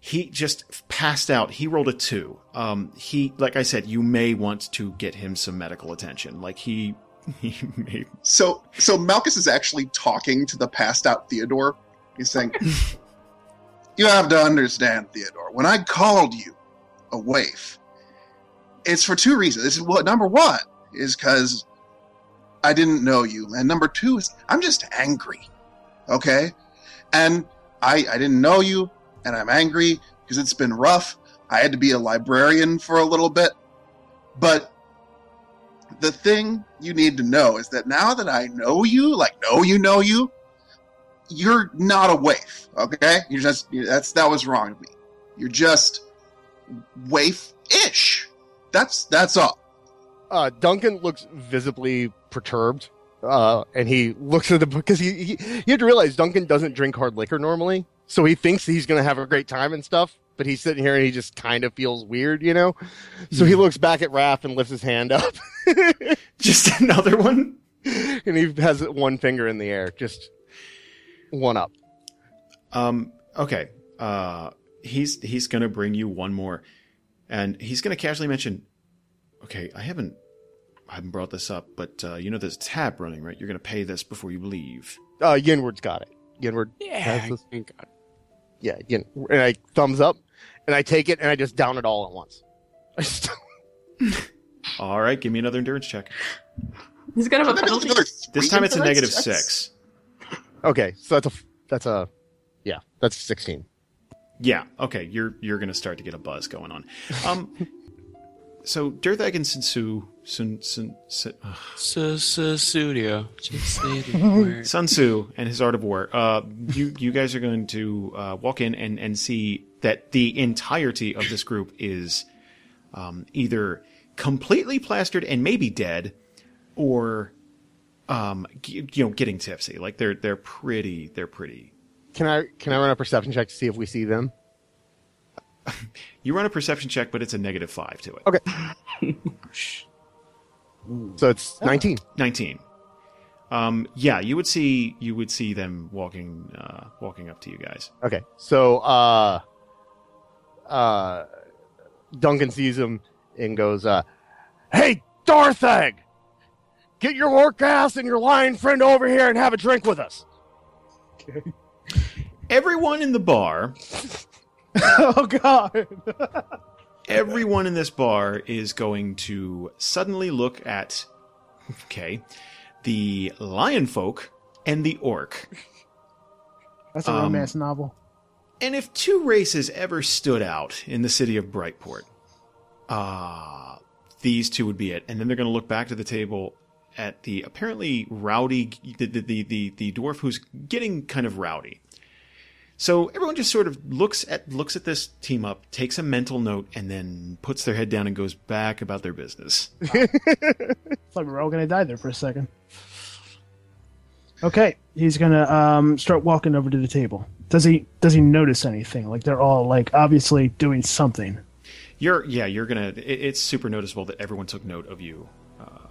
he just passed out. He rolled a two. Um, he, like I said, you may want to get him some medical attention. Like he, he may. So so Malchus is actually talking to the passed out Theodore. He's saying, "You have to understand, Theodore. When I called you a waif, it's for two reasons. Is what number one is because I didn't know you, and number two is I'm just angry. Okay, and I I didn't know you, and I'm angry because it's been rough. I had to be a librarian for a little bit, but the thing you need to know is that now that I know you, like know you know you, you're not a waif. Okay, you're just that's that was wrong of me. You're just waif-ish. That's that's all. uh, Duncan looks visibly perturbed, uh, and he looks at the book, because he, he you have to realize Duncan doesn't drink hard liquor normally, so he thinks he's going to have a great time and stuff. But he's sitting here and he just kind of feels weird, you know. So he looks back at Raph and lifts his hand up, Just another one. and he has one finger in the air, just one up. Um. Okay. Uh. He's he's gonna bring you one more, and he's gonna casually mention. Okay, I haven't I haven't brought this up, but uh, you know there's a tab running, right? You're gonna pay this before you leave. Uh, Yenward's got it. Yenward, Yeah, has this. thank God. yeah, Yin, and I thumbs up, and I take it and I just down it all at once. I just All right, give me another endurance check. he's gonna have a Maybe penalty. This time it's a negative checks? six. okay, so that's a that's a yeah, that's sixteen. Yeah. Okay. You're you're gonna start to get a buzz going on. Um. so Derthag and Sunsu Sun Sun Sun, ugh. So, so, studio. Just say the word. Sun Tzu and his art of war. Uh, you you guys are going to uh, walk in and and see that the entirety of this group is um, either completely plastered and maybe dead, or um, g- you know, getting tipsy. Like they're they're pretty they're pretty. Can I can I run a perception check to see if we see them? You run a perception check, but it's a negative five to it. Okay. So it's nineteen. 19 um yeah you would see you would see them walking uh walking up to you guys Okay. So uh uh Duncan sees him and goes, uh Hey Darthag! Get your orc ass and your lion friend over here and have a drink with us. Everyone in the bar oh god. everyone in this bar is going to suddenly look at okay the lion folk and the orc That's a Um, romance novel. and if two races ever stood out in the city of brightport uh these two would be it and then they're going to look back to the table at the apparently rowdy the the, the, the dwarf who's getting kind of rowdy so everyone just sort of looks at looks at this team up takes a mental note and then puts their head down and goes back about their business It's like we're all gonna die there for a second. Okay, he's gonna um, start walking over to the table. Does he does he notice anything? Like they're all like obviously doing something. You're yeah, you're gonna. It, it's super noticeable that everyone took note of you uh,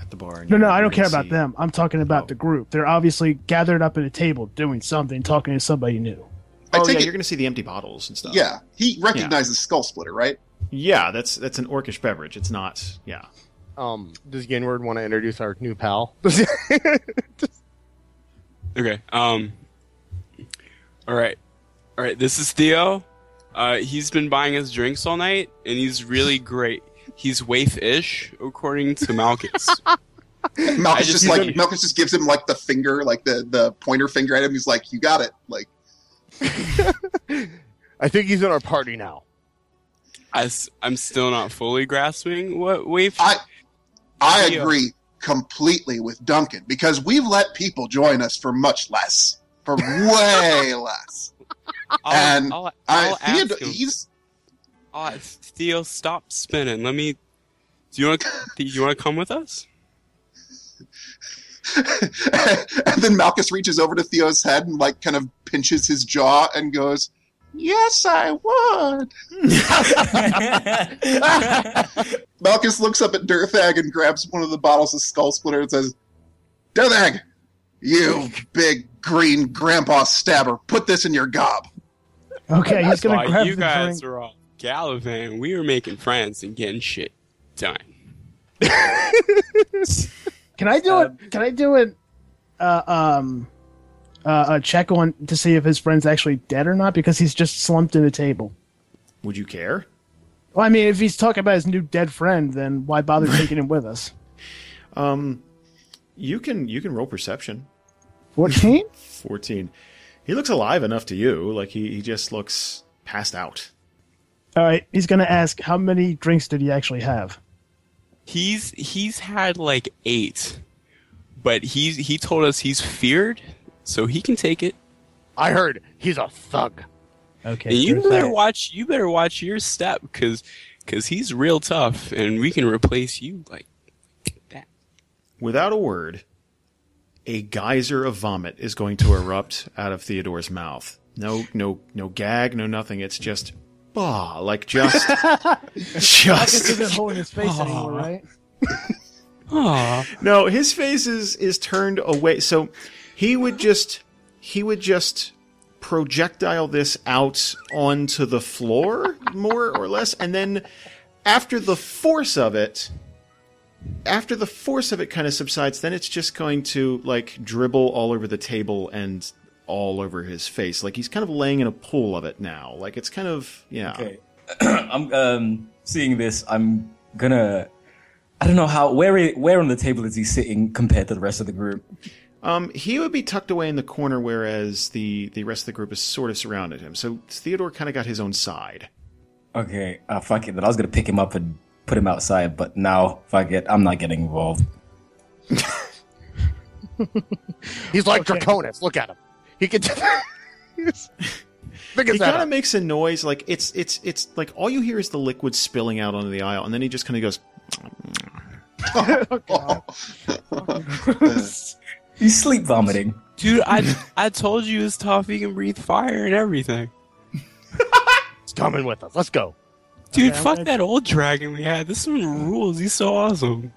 at the bar. No, no, I don't care gonna about them. I'm talking about Oh. the group. They're obviously gathered up at a table doing something, talking to somebody new. I Oh take yeah, it- you're gonna see the empty bottles and stuff. Yeah, he recognizes Skull Splitter, right? yeah. That's that's an orcish beverage. It's not. Yeah. Um, does Yenward want to introduce our new pal? Okay. Um. All right. All right. This is Theo. Uh, he's been buying us drinks all night, and he's really great. He's waif-ish, according to Malchus. Malchus just- just, like Malchus just gives him like the finger, like the the pointer finger at him. He's like, "You got it." Like, I think he's in our party now. I, am still not fully grasping what waif. I I agree completely with Duncan because we've let people join us for much less, for way less. I'll, and I'll, I, I'll Theodore, ask him. he's Uh, Theo, stop spinning. Let me. Do you want? Do you want to come with us? and then Malchus reaches over to Theo's head and like kind of pinches his jaw and goes, "Yes, I would." Malchus looks up at Derthag and grabs one of the bottles of Skull Splitter and says, "Derthag, you big green grandpa stabber, put this in your gob." Okay, he's gonna why grab you the guys drink. were all gallivanting. We were making friends and getting shit done. Can I do it? Can I do it? Uh, um, uh, a check on to see if his friend's actually dead or not because he's just slumped in a table. Would you care? Well, I mean, if he's talking about his new dead friend, then why bother taking him with us? Um, you can you can roll perception. Fourteen. Fourteen. He looks alive enough to you. Like he, he just looks passed out. All right, he's gonna ask how many drinks did he actually have? He's he's had like eight, but he's he told us he's feared, so he can take it. I heard he's a thug. Okay, And you better that. watch you better watch your step because because he's real tough, and we can replace you like that. Without a word, a geyser of vomit is going to erupt out of Theodore's mouth. No, no, no gag, no nothing. It's just, bah, like just, Malchus just. isn't holding his face anymore, right? Aw. No, his face is is turned away. So he would just, he would just projectile this out onto the floor, more or less, and then after the force of it, after the force of it kind of subsides, then it's just going to like dribble all over the table and all over his face. Like he's kind of laying in a pool of it now. Like it's kind of yeah. Okay. I'm um, seeing this. I'm gonna. I don't know how. Where i- where on the table is he sitting compared to the rest of the group? Um, he would be tucked away in the corner, whereas the the rest of the group is sort of surrounded him. So Theodore kind of got his own side. Okay, uh, fuck it. Then I was gonna pick him up and put him outside, but now fuck it. I'm not getting involved. He's like Okay. Draconis. Look at him. He can. He's- He kind of makes a noise like it's it's it's like all you hear is the liquid spilling out onto the aisle, and then he just kind of goes. Oh, He's sleep vomiting. Dude, I I told you it's tough. He can breathe fire and everything. He's coming with us. Let's go. Dude, Okay, fuck gonna- that old dragon we had. This one rules. He's so awesome.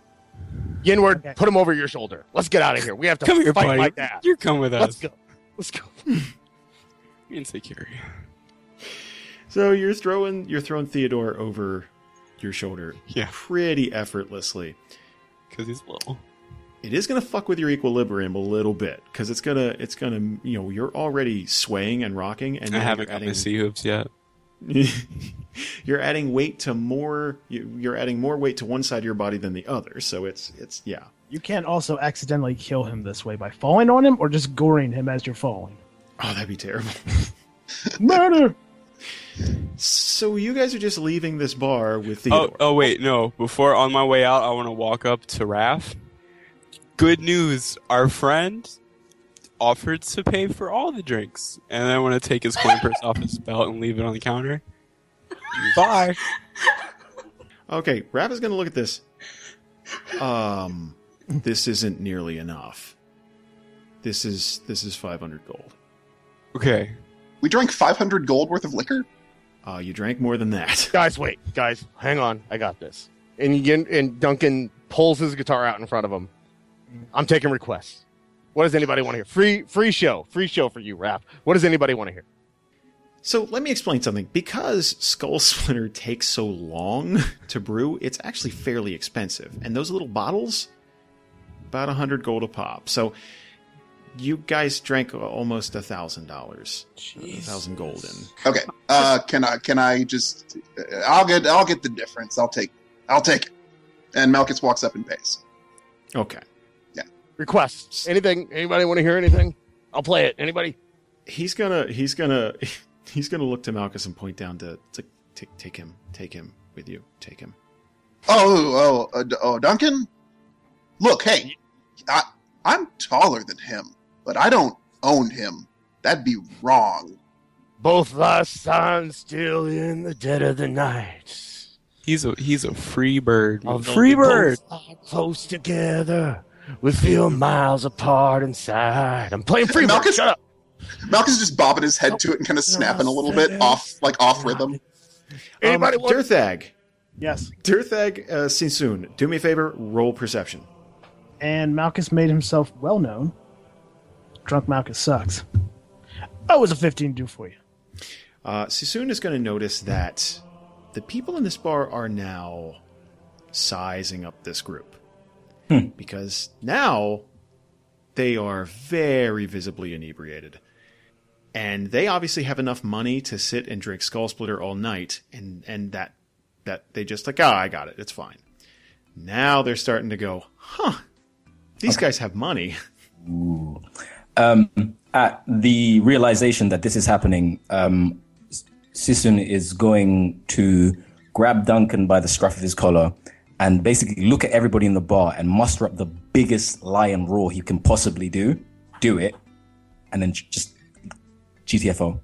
Yenward, Okay. put him over your shoulder. Let's get out of here. We have to Come here, fight buddy. like that. You're coming with us. Let's go. Let's go. We can take care of. So you're throwing you're throwing Theodore over your shoulder, Yeah. pretty effortlessly. Because he's little. It is going to fuck with your equilibrium a little bit because it's gonna it's gonna you know you're already swaying and rocking, and I haven't you're got my sea hoops yet. you're adding weight to more you're adding more weight to one side of your body than the other. So it's it's yeah. You can't also accidentally kill him this way by falling on him or just goring him as you're falling. Oh, that'd be terrible. Murder. So you guys are just leaving this bar with Oh, oh wait, no. Before on my way out, I want to walk up to Raph. Good news, our friend offered to pay for all the drinks, and I want to take his coin purse off his belt and leave it on the counter. Bye. Okay, Raph is going to look at this. Um, this isn't nearly enough. This is this is 500 gold. Okay. We drank 500 gold worth of liquor. Uh, you drank more than that. Guys, wait, guys, hang on. I got this. And, you, and Duncan pulls his guitar out in front of him. I'm taking requests. What does anybody want to hear? Free, free show, free show for you, Rap. What does anybody want to hear? So let me explain something. Because Skull Splitter takes so long to brew, it's actually fairly expensive. And those little bottles, about a hundred gold a pop. So you guys drank almost a thousand dollars, a thousand golden. Okay. Uh, can I can I just? I'll get I'll get the difference. I'll take I'll take it. And Malchus walks up and pays. Okay. Yeah. Requests. Anything? Anybody want to hear anything? I'll play it. Anybody? He's gonna he's gonna he's gonna look to Malchus and point down to, to take take him take him with you take him. Oh oh uh, oh Duncan. Look, hey, I I'm taller than him, but I don't own him. That'd be wrong. Both lost sons still in the dead of the night. He's a he's a free bird. Although we both close together, we feel miles apart inside. I'm playing free bird. Shut up. Malchus is just bobbing his head to it and kind of snapping a little bit off, like off rhythm. Anybody um, want- Derthag, Yes. Derthag, uh, Sisun, do me a favor, roll perception. And Malchus made himself well known. Drunk Malchus sucks. Oh, it was a 15 do for you. Uh, Sisun is going to notice that the people in this bar are now sizing up this group. Because now they are very visibly inebriated. And they obviously have enough money to sit and drink Skull Splitter all night, and, and that that they just like, oh, I got it, it's fine. Now they're starting to go, huh, these guys have money. um, at the realization that this is happening, um, Sisun is going to grab Duncan by the scruff of his collar and basically look at everybody in the bar and muster up the biggest lion roar he can possibly do, do it, and then just GTFO.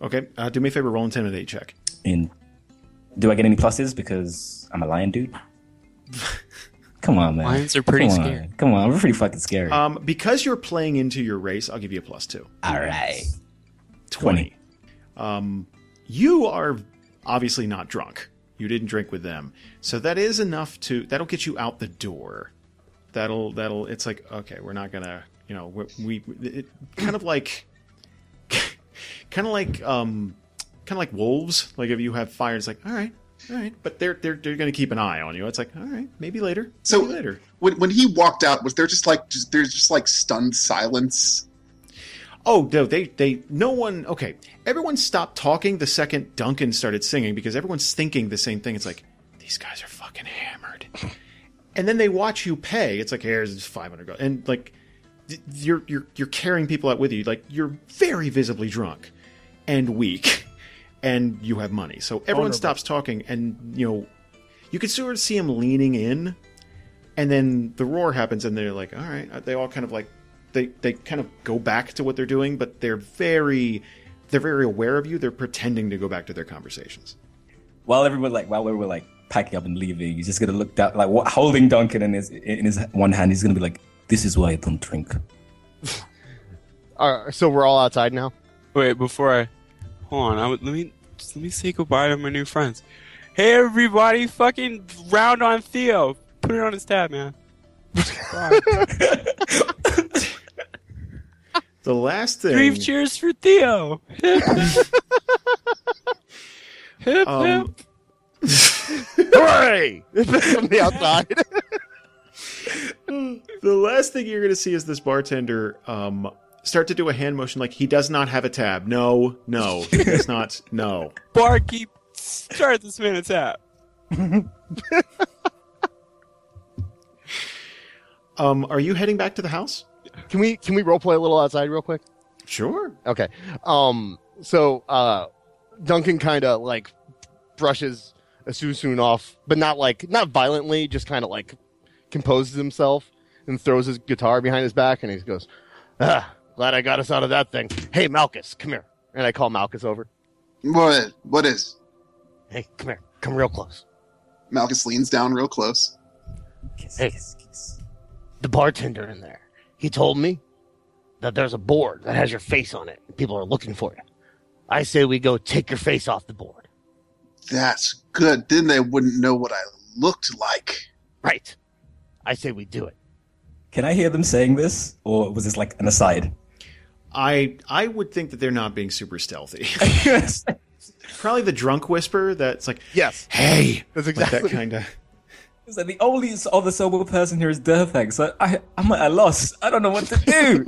Okay, uh, do me a favor, roll intimidate check. In, do I get any pluses because I'm a lion dude? Come on, man. Lions are pretty Come on. scary. Come on, we're pretty fucking scary. Um, because you're playing into your race, I'll give you a plus two. All right. 20. Um, you are obviously not drunk. You didn't drink with them. So that is enough to that'll get you out the door. That'll that'll it's like okay, we're not going to, you know, we, we it, kind of like kind of like um kind of like wolves. Like if you have fire it's like, all right, all right, but they're they're they're going to keep an eye on you. It's like, all right, maybe later. So- later. When when he walked out, was there just like just there's just like stunned silence? Oh no, they they no one okay. Everyone stopped talking the second Duncan started singing because everyone's thinking the same thing. It's like these guys are fucking hammered, and then they watch you pay. It's like here's five hundred, and like you're you're you're carrying people out with you. Like you're very visibly drunk and weak, and you have money. So everyone Vulnerable. stops talking, and you know you can sort of see him leaning in, and then the roar happens, and they're like, all right. They all kind of like they they kind of go back to what they're doing, but they're very they're very aware of you. They're pretending to go back to their conversations. while everyone like while we were like packing up and leaving, he's just gonna look down like what, holding Duncan in his in his one hand. He's gonna be like, "This is why I don't drink." Uh, so we're all outside now. Wait, before I hold on, I would, let me just let me say goodbye to my new friends. Hey, everybody! Fucking round on Theo. Put it on his tab, man. The last thing, Three cheers for Theo. Hip hip. um, Hooray! From the outside. the last thing you're going to see is this bartender um, start to do a hand motion like he does not have a tab. No, no, he does not. No. Barkeep, start this man a tap. Um, are you heading back to the house? can we can we role play a little outside real quick? Sure. Okay. Um. So, uh, Duncan kind of like brushes Asusun off, but not like not violently, just kind of like composes himself and throws his guitar behind his back, and he goes, "Ah, glad I got us out of that thing." Hey, Malchus, come here. And I call Malchus over. What what is? Hey, come here. Come real close. Malchus leans down real close. Kiss, Hey. kiss, kiss. The bartender in there. He told me that there's a board that has your face on it. And people are looking for you. I say we go take your face off the board. That's good. Then they wouldn't know what I looked like. Right. I say we do it. Can I hear them saying this, or was this like an aside? I I would think that they're not being super stealthy. Probably the drunk whisper that's like, Yes. "Hey," That's like exactly. that kind of. It's like the only other sober person here is Derthag, so I, I'm at a loss. I don't know what to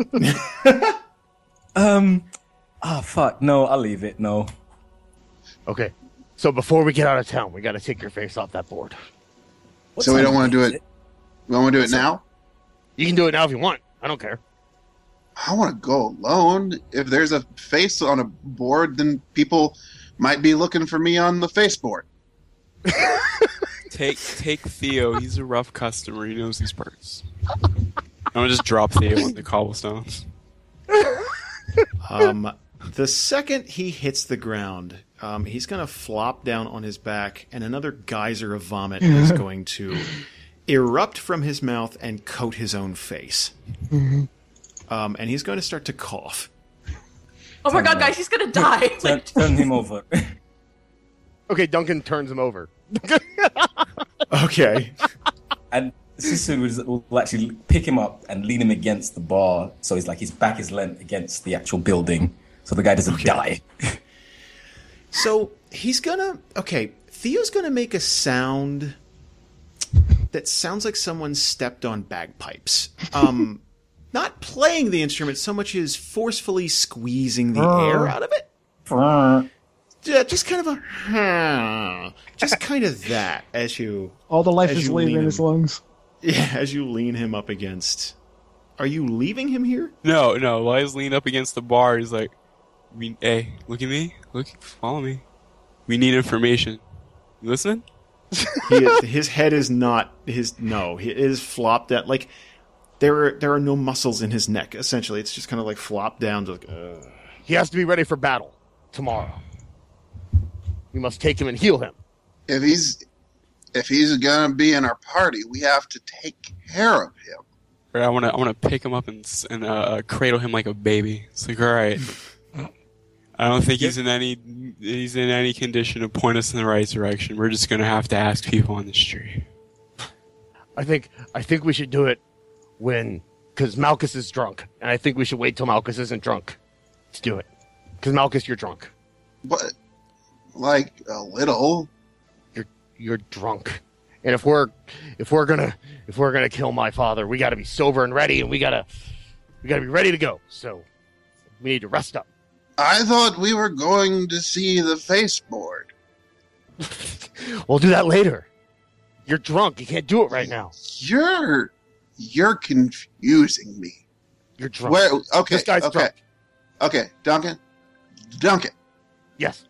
do. um, ah, fuck. No, I'll leave it. No. Okay. So before we get out of town, we got to take your face off that board. What so we don't want to do is it. We want to do it now. You can do it now if you want. I don't care. I want to go alone. If there's a face on a board, then people might be looking for me on the face board. Take take Theo. He's a rough customer. He knows these parts. I'm gonna just drop Theo on the cobblestones. Um, the second he hits the ground, um, he's going to flop down on his back, and another geyser of vomit is going to erupt from his mouth and coat his own face. Um, and he's going to start to cough. Oh my god, guys, he's gonna die. Turn, turn him over. Okay, Duncan turns him over. Okay. and Sisun will, will actually pick him up and lean him against the bar, so he's like his back is leant against the actual building, so the guy doesn't die. So he's gonna okay. Theo's gonna make a sound that sounds like someone stepped on bagpipes. Um, not playing the instrument so much as forcefully squeezing the uh. air out of it. Uh. Yeah, just kind of a hmm, just kind of that as you All the life is leaving lean his lungs. yeah as you lean him up against. Are you leaving him here? No, no. While he's leaned up against the bar, he's like, "We, hey, look at me. Look, follow me. We need information. You listening?" He is, his head is not his no. He is flopped at like there are there are no muscles in his neck. Essentially, it's just kind of like flopped down to like. Uh. He has to be ready for battle tomorrow. We must take him and heal him. If he's if he's gonna be in our party, we have to take care of him. Or I want to, I want to pick him up and and uh, cradle him like a baby. It's like, all right. I don't think he's in any he's in any condition to point us in the right direction. We're just gonna have to ask people on the street. I think I think we should do it when because Malchus is drunk, and I think we should wait till Malchus isn't drunk to do it. Because Malchus, you're drunk. But like a little. You're you're drunk, and if we're if we're gonna if we're gonna kill my father, we got to be sober and ready, and we gotta we gotta be ready to go. So we need to rest up. I thought we were going to see the face board. We'll do that later. You're drunk. You can't do it right now. You're you're confusing me. You're drunk. Where? Okay. This guy's okay. drunk. Okay, Duncan. Duncan, Yes.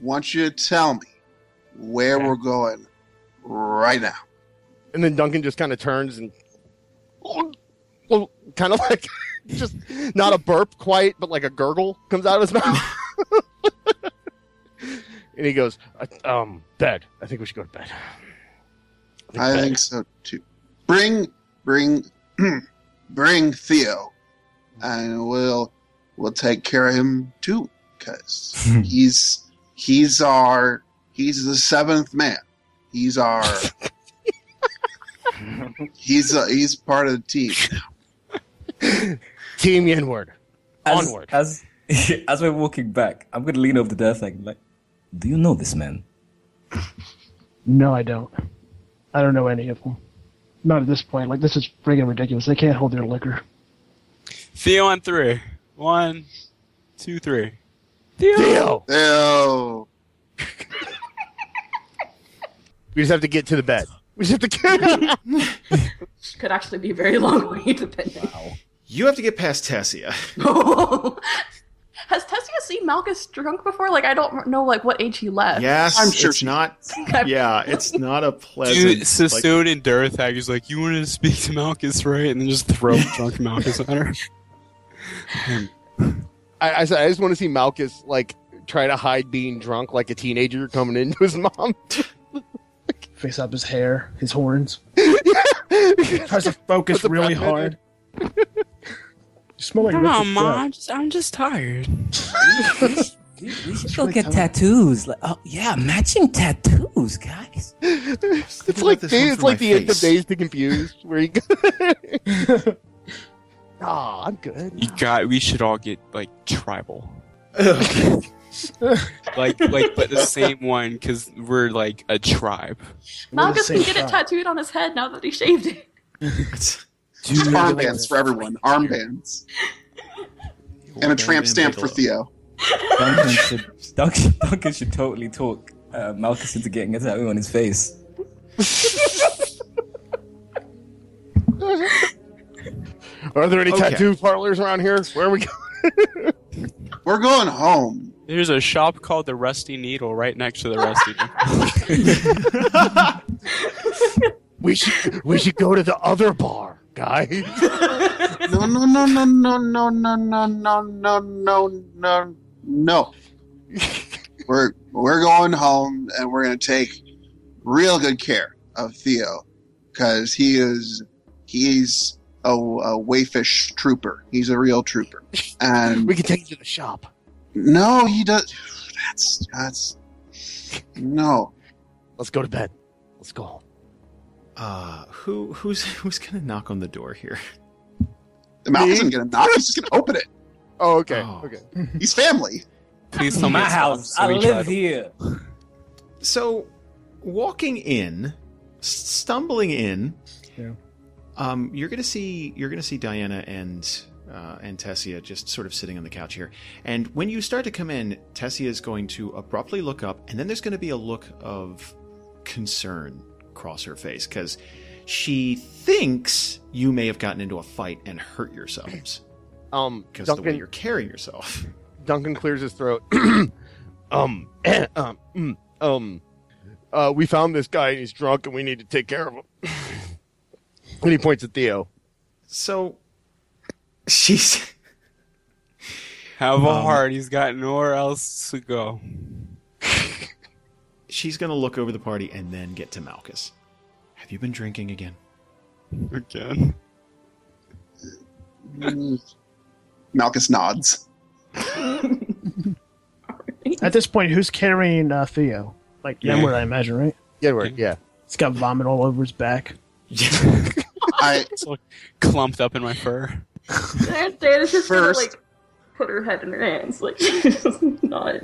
want you to tell me where Okay. we're going right now. And then Duncan just kind of turns and well, kind of like just not a burp quite, but like a gurgle comes out of his mouth. and he goes, "Uh, "Um, bed. I think we should go to bed." I bed. think so too. Bring, bring, bring Theo, and we'll we'll take care of him too, because he's he's our he's the seventh man. He's our he's uh, he's part of the team. Team Yenward. As, Onward. As as we're walking back, I'm gonna lean over the Derthag and like, do you know this man? No, I don't. I don't know any of them. Not at this point. Like this is friggin' ridiculous. They can't hold their liquor. Theo on three. One, two, three. Theo. Oh, We just have to get to the bed. We just have to get. could actually be a very long way, depending. You have to get past Tessia. Has Tessia seen Malchus drunk before? Like, I don't know, like, what age he left. Yes, I'm sure it's she- not. Yeah, it's not a pleasant. Dude, like- and Derthag is like, you wanted to speak to Malchus, right? And then just throw drunk Malchus at her. I, I, said, I just want to see Malchus like try to hide being drunk like a teenager coming into his mom. Face up his hair, his horns. Tries to focus really hard. You smell like Come on, mom. I'm just, I'm just tired. We should go get tattoos. Like, oh yeah, matching tattoos, guys. It's Thinking like about this it's like my the end of. Days to Confused, where you go. Ah, I'm good. You got. We should all get like tribal. like, like, but the same one because we're like a tribe. Malchus can get it tattooed on his head now that he shaved it. Just armbands for everyone. Armbands. And a tramp stamp for Theo. Duncan should Duncan, Duncan should totally talk uh, Malchus into getting a tattoo on his face. Are there any Okay. tattoo parlors around here? Where are we going? We're going home. There's a shop called the Rusty Needle right next to the Rusty Needle. We should we should go to the other bar, guys. No, no, no, no, no, no, no, no, no, no, no, no, no. We're we're going home and we're gonna take real good care of Theo because he is he's a, a wayfish trooper. He's a real trooper. And We can take you to the shop. no, he does. That's that's no. Let's go to bed. Let's go home. Uh, who who's who's gonna knock on the door here? The mouth isn't gonna knock. He's just gonna open it. Oh, okay. Oh. Okay. He's family. Please tell me My house. I live tribal. here. So, walking in, stumbling in, Yeah. um, you're gonna see you're gonna see Diana and uh, and Tessia just sort of sitting on the couch here. And when you start to come in, Tessia is going to abruptly look up, and then there's going to be a look of concern cross her face because she thinks you may have gotten into a fight and hurt yourselves Um, because the way you're carrying yourself. Duncan clears his throat. um, um, mm, um, uh, we found this guy and he's drunk and we need to take care of him. and he points at Theo. So she's Have a Um, heart. He's got nowhere else to go. She's going to look over the party and then get to Malchus. Have you been drinking again? Again. Malchus nods. At this point, who's carrying uh, Theo? Like Yeah. Yenward, I imagine, right? Yeah, right. Yeah. He's got vomit all over his back. I It's like clumped up in my fur. Diana's just First- gonna like put her head in her hands, like not.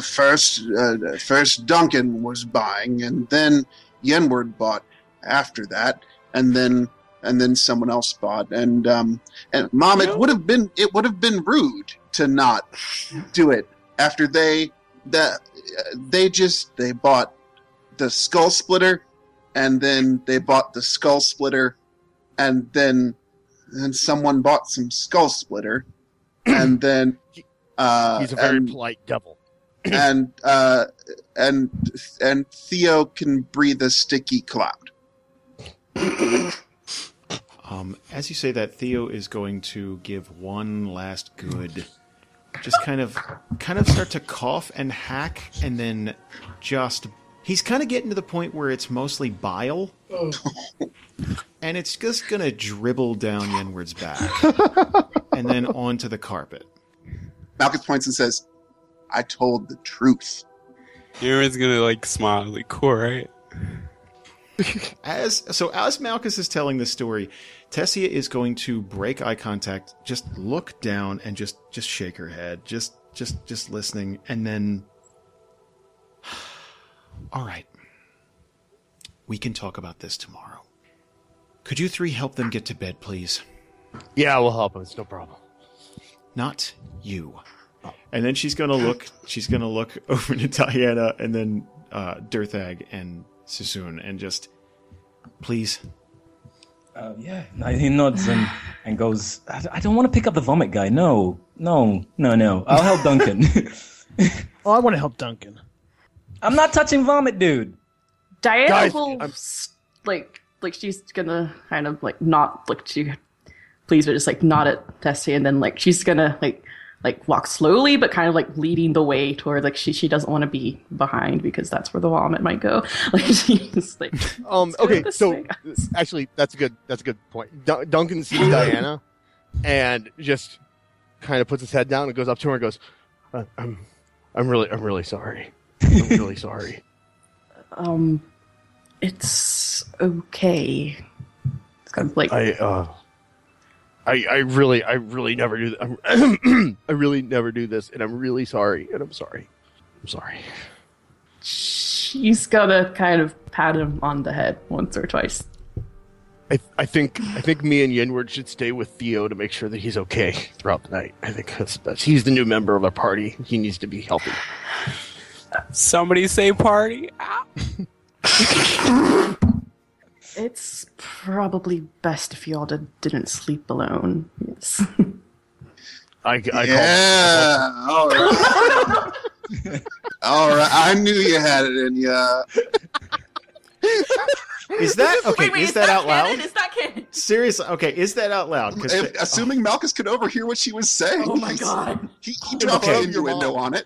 First uh, first Duncan was buying, and then Yenward bought after that, and then and then someone else bought, and um and mom, it would have been it would have been rude to not do it after they that they just they bought the skull splitter, and then they bought the skull splitter, and then then someone bought some skull splitter, and then. Uh, He's a very and- polite devil. and uh, and and Theo can breathe a sticky cloud. Um, as you say that, Theo is going to give one last good, just kind of, kind of start to cough and hack, and then just he's kind of getting to the point where it's mostly bile, and it's just gonna dribble down Yenward's back, and then onto the carpet. Malchus points and says, "I told the truth." Everyone's gonna like smile, like cool, right? As so, as Malchus is telling this story, Tessia is going to break eye contact, just look down, and just just shake her head, just just just listening, and then, all right, we can talk about this tomorrow. Could you three help them get to bed, please? Yeah, we'll help him. It's no problem. Not you. And then she's gonna look. She's gonna look over to Diana, and then uh, Derthag and Sisun, and just please Uh, yeah, he nods and, and goes, I, I don't want to pick up the vomit guy. No, no, no, no. I'll help Duncan. Oh, I want to help Duncan. I'm not touching vomit, dude. Diana Guys, will I'm- like like she's gonna kind of like not look to please, but just like nod at Tessie, and then like she's gonna like like walk slowly, but kind of like leading the way toward like she she doesn't want to be behind because that's where the vomit might go. Like she's like Um, okay, so way, actually, that's a good. That's a good point. Dun- Duncan sees Diana, and just kind of puts his head down and goes up to her and goes, "I- "I'm, I'm really, I'm really sorry. I'm really sorry." Um, it's okay. It's kind of like I, uh, I, I really, I really never do. Th- I'm really never do this, and I'm really sorry, and I'm sorry. I'm sorry. she's gonna kind of pat him on the head once or twice. I, I think, I think me and Yenward should stay with Theo to make sure that he's okay throughout the night. I think that's best. He's the new member of our party. He needs to be healthy. Somebody say party. Ah. Ow. It's probably best if y'all did, didn't sleep alone. Yes. I, I yeah. All right. all right. I knew you had it in you. Is that okay? Wait, wait, is, that, out canon? loud? Is that canon? Seriously? Okay, is that out loud? 'Cause If- the- assuming Malchus could overhear what she was saying. Oh my god. He, he dropped Okay. an innuendo on it.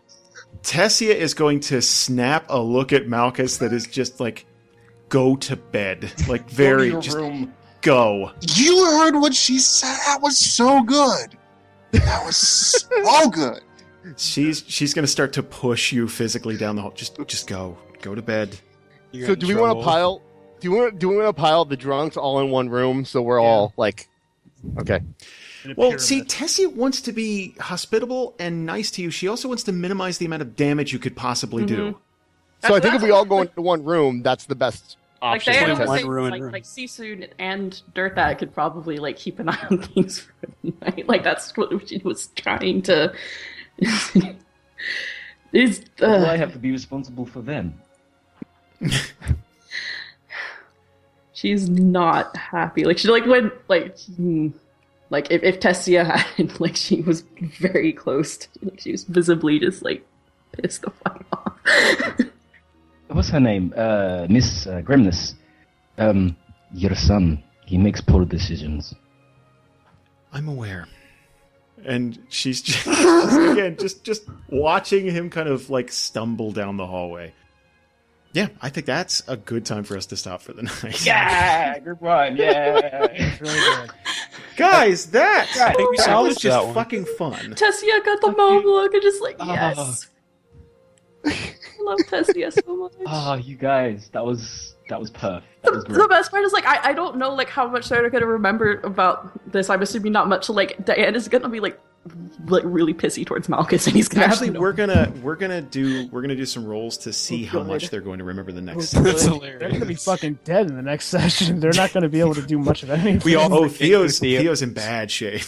Tessia is going to snap a look at Malchus that is just like, go to bed. Like, very, Go to your just room. go. You heard what she said. That was so good. That was so good. She's she's going to start to push you physically down the hall. Just just go. Go to bed. You So do in we want to pile? Do we want? Do we want to pile the drunks all in one room so we're all like, okay? In a Well, see, pyramid. Tessia wants to be hospitable and nice to you. She also wants to minimize the amount of damage you could possibly do. Mm-hmm. So I think if we all go into one room, that's the best Like option. Diana for was one Tess. saying, ruined like, room. like Sisun and Dirtbag could probably like keep an eye on things for the night. Like that's what she was trying to. Is Why do I uh, have to be responsible for them? she's not happy. Like she like when like hmm, like if if Tessia had like she was very close. To, like she was visibly just like pissed the fuck off. What's her name? Uh, Miss uh, Grimness. Um, your son. He makes poor decisions. I'm aware. And she's just, again just just watching him kind of like stumble down the hallway. Yeah, I think that's a good time for us to stop for the night. Yeah, good one. Yeah. It's really good. Guys, that I think we that salvaged was just that fucking fun. Tessia got the mom look and just like Ah. yes. I love Tessia so much. Ah, you guys, that was that was perf. That was the best part is like I, I don't know like how much they're gonna remember about this. I'm assuming not much. Like Diana's gonna be like like really pissy towards Malchus, and he's gonna Actually, have no- we're gonna we're gonna do we're gonna do some rolls to see Oh, how much they're going to remember the next. That's hilarious. They're gonna be fucking dead in the next session. They're not gonna be able to do much of anything. We all- Oh, Theo's Theo's in bad shape.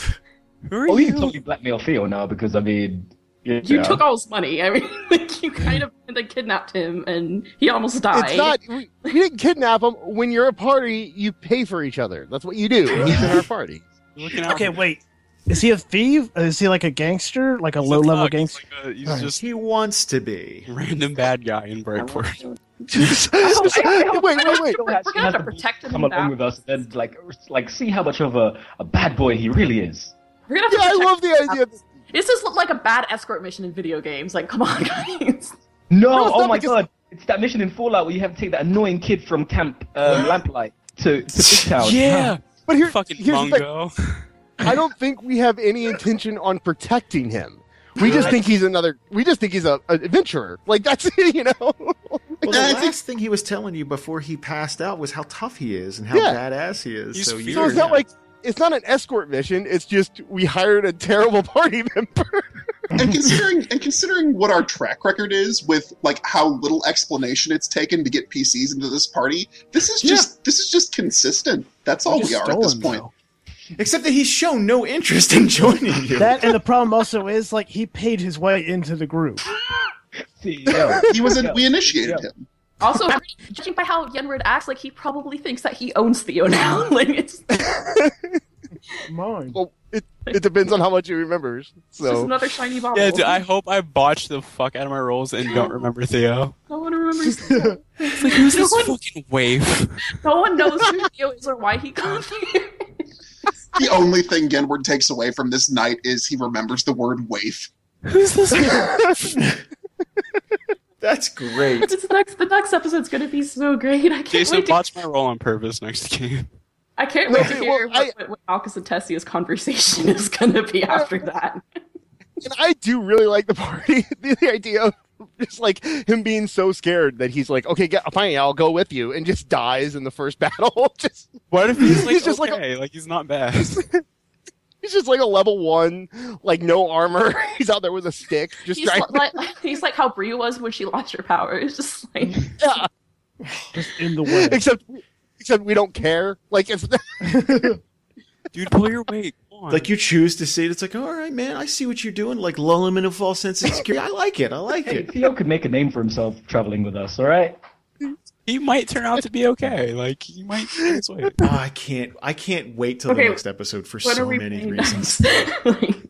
Who are Oh, we you? can totally blackmail Theo now because I mean, you, you know. took all his money. I mean, like you kind of like, kidnapped him, and he almost died. It's not. We, we didn't kidnap him. When you're a party, you pay for each other. That's what you do. He's in our party. Okay, wait. Is he a thief? Is he like a gangster? Like a He's a low level thug. He's gangster? like a- He's just he wants to be. random bad guy in Brightport. wait, wait, wait. Still has- We're gonna have has to to protect him come along that. with us and like like see how much of a, a bad boy he really is. We're gonna have to Yeah, I love the idea. That, This just look like a bad escort mission in video games. Like, come on, guys. No, No, oh my because- god, it's that mission in Fallout where you have to take that annoying kid from Camp uh, Lamplight to to Big Town. Yeah, but here, fucking here's the thing. I don't think we have any intention on protecting him. We just think he's another. We just think he's a, an adventurer. Like that's you know. Well, the Yeah, I last thing he was telling you before he passed out was how tough he is and how Yeah. badass he is. He's so fierce. So it's not like it's not an escort mission. It's just we hired a terrible party member. and considering and considering what our track record is with like how little explanation it's taken to get PCs into this party, this is just this is just consistent. That's all we are at this point. though. Except that he's shown no interest in joining you. That and the problem also is like he paid his way into the group. CEO. He was in, Yeah. we initiated Yeah. him. Also, judging by how Yenward acts, like he probably thinks that he owns Theo now. like it's, Mine. well, it it depends on how much he remembers. it's just So another shiny bauble. Yeah, dude, I hope I botched the fuck out of my rolls and don't remember Theo. No one remembers Theo. It's like, who's this one- fucking wave? No one knows who Theo is or why he got there. The only thing Yenward takes away from this night is he remembers the word waif. Who's this? That's great. This next, the next episode's gonna be so great. I can't Jason, wait to botch my role on purpose next game. I can't wait to No, hear well, what, what Malchus and Tessia's conversation is going to be after that. And I do really like the party. the, the idea of just like him being so scared that he's like, okay, get, fine, I'll go with you, and just dies in the first battle. just What if he's like He's just like a- okay, like, he's not bad? He's just like a level one, like no armor. he's out there with a stick, just He's trying. li- like, he's like how Brie was when she lost her powers, just like yeah. Just in the way. Except, except we don't care. Like it's Dude, pull your weight. Like you choose to see it, it's like, all right, man, I see what you're doing. Like lull him in a false sense of security. I like it. I like Hey, it. Theo could make a name for himself traveling with us. All right. He might turn out to be okay. Like he might. Oh, I can't. I can't wait till Okay, the next episode for so many reasons. Like,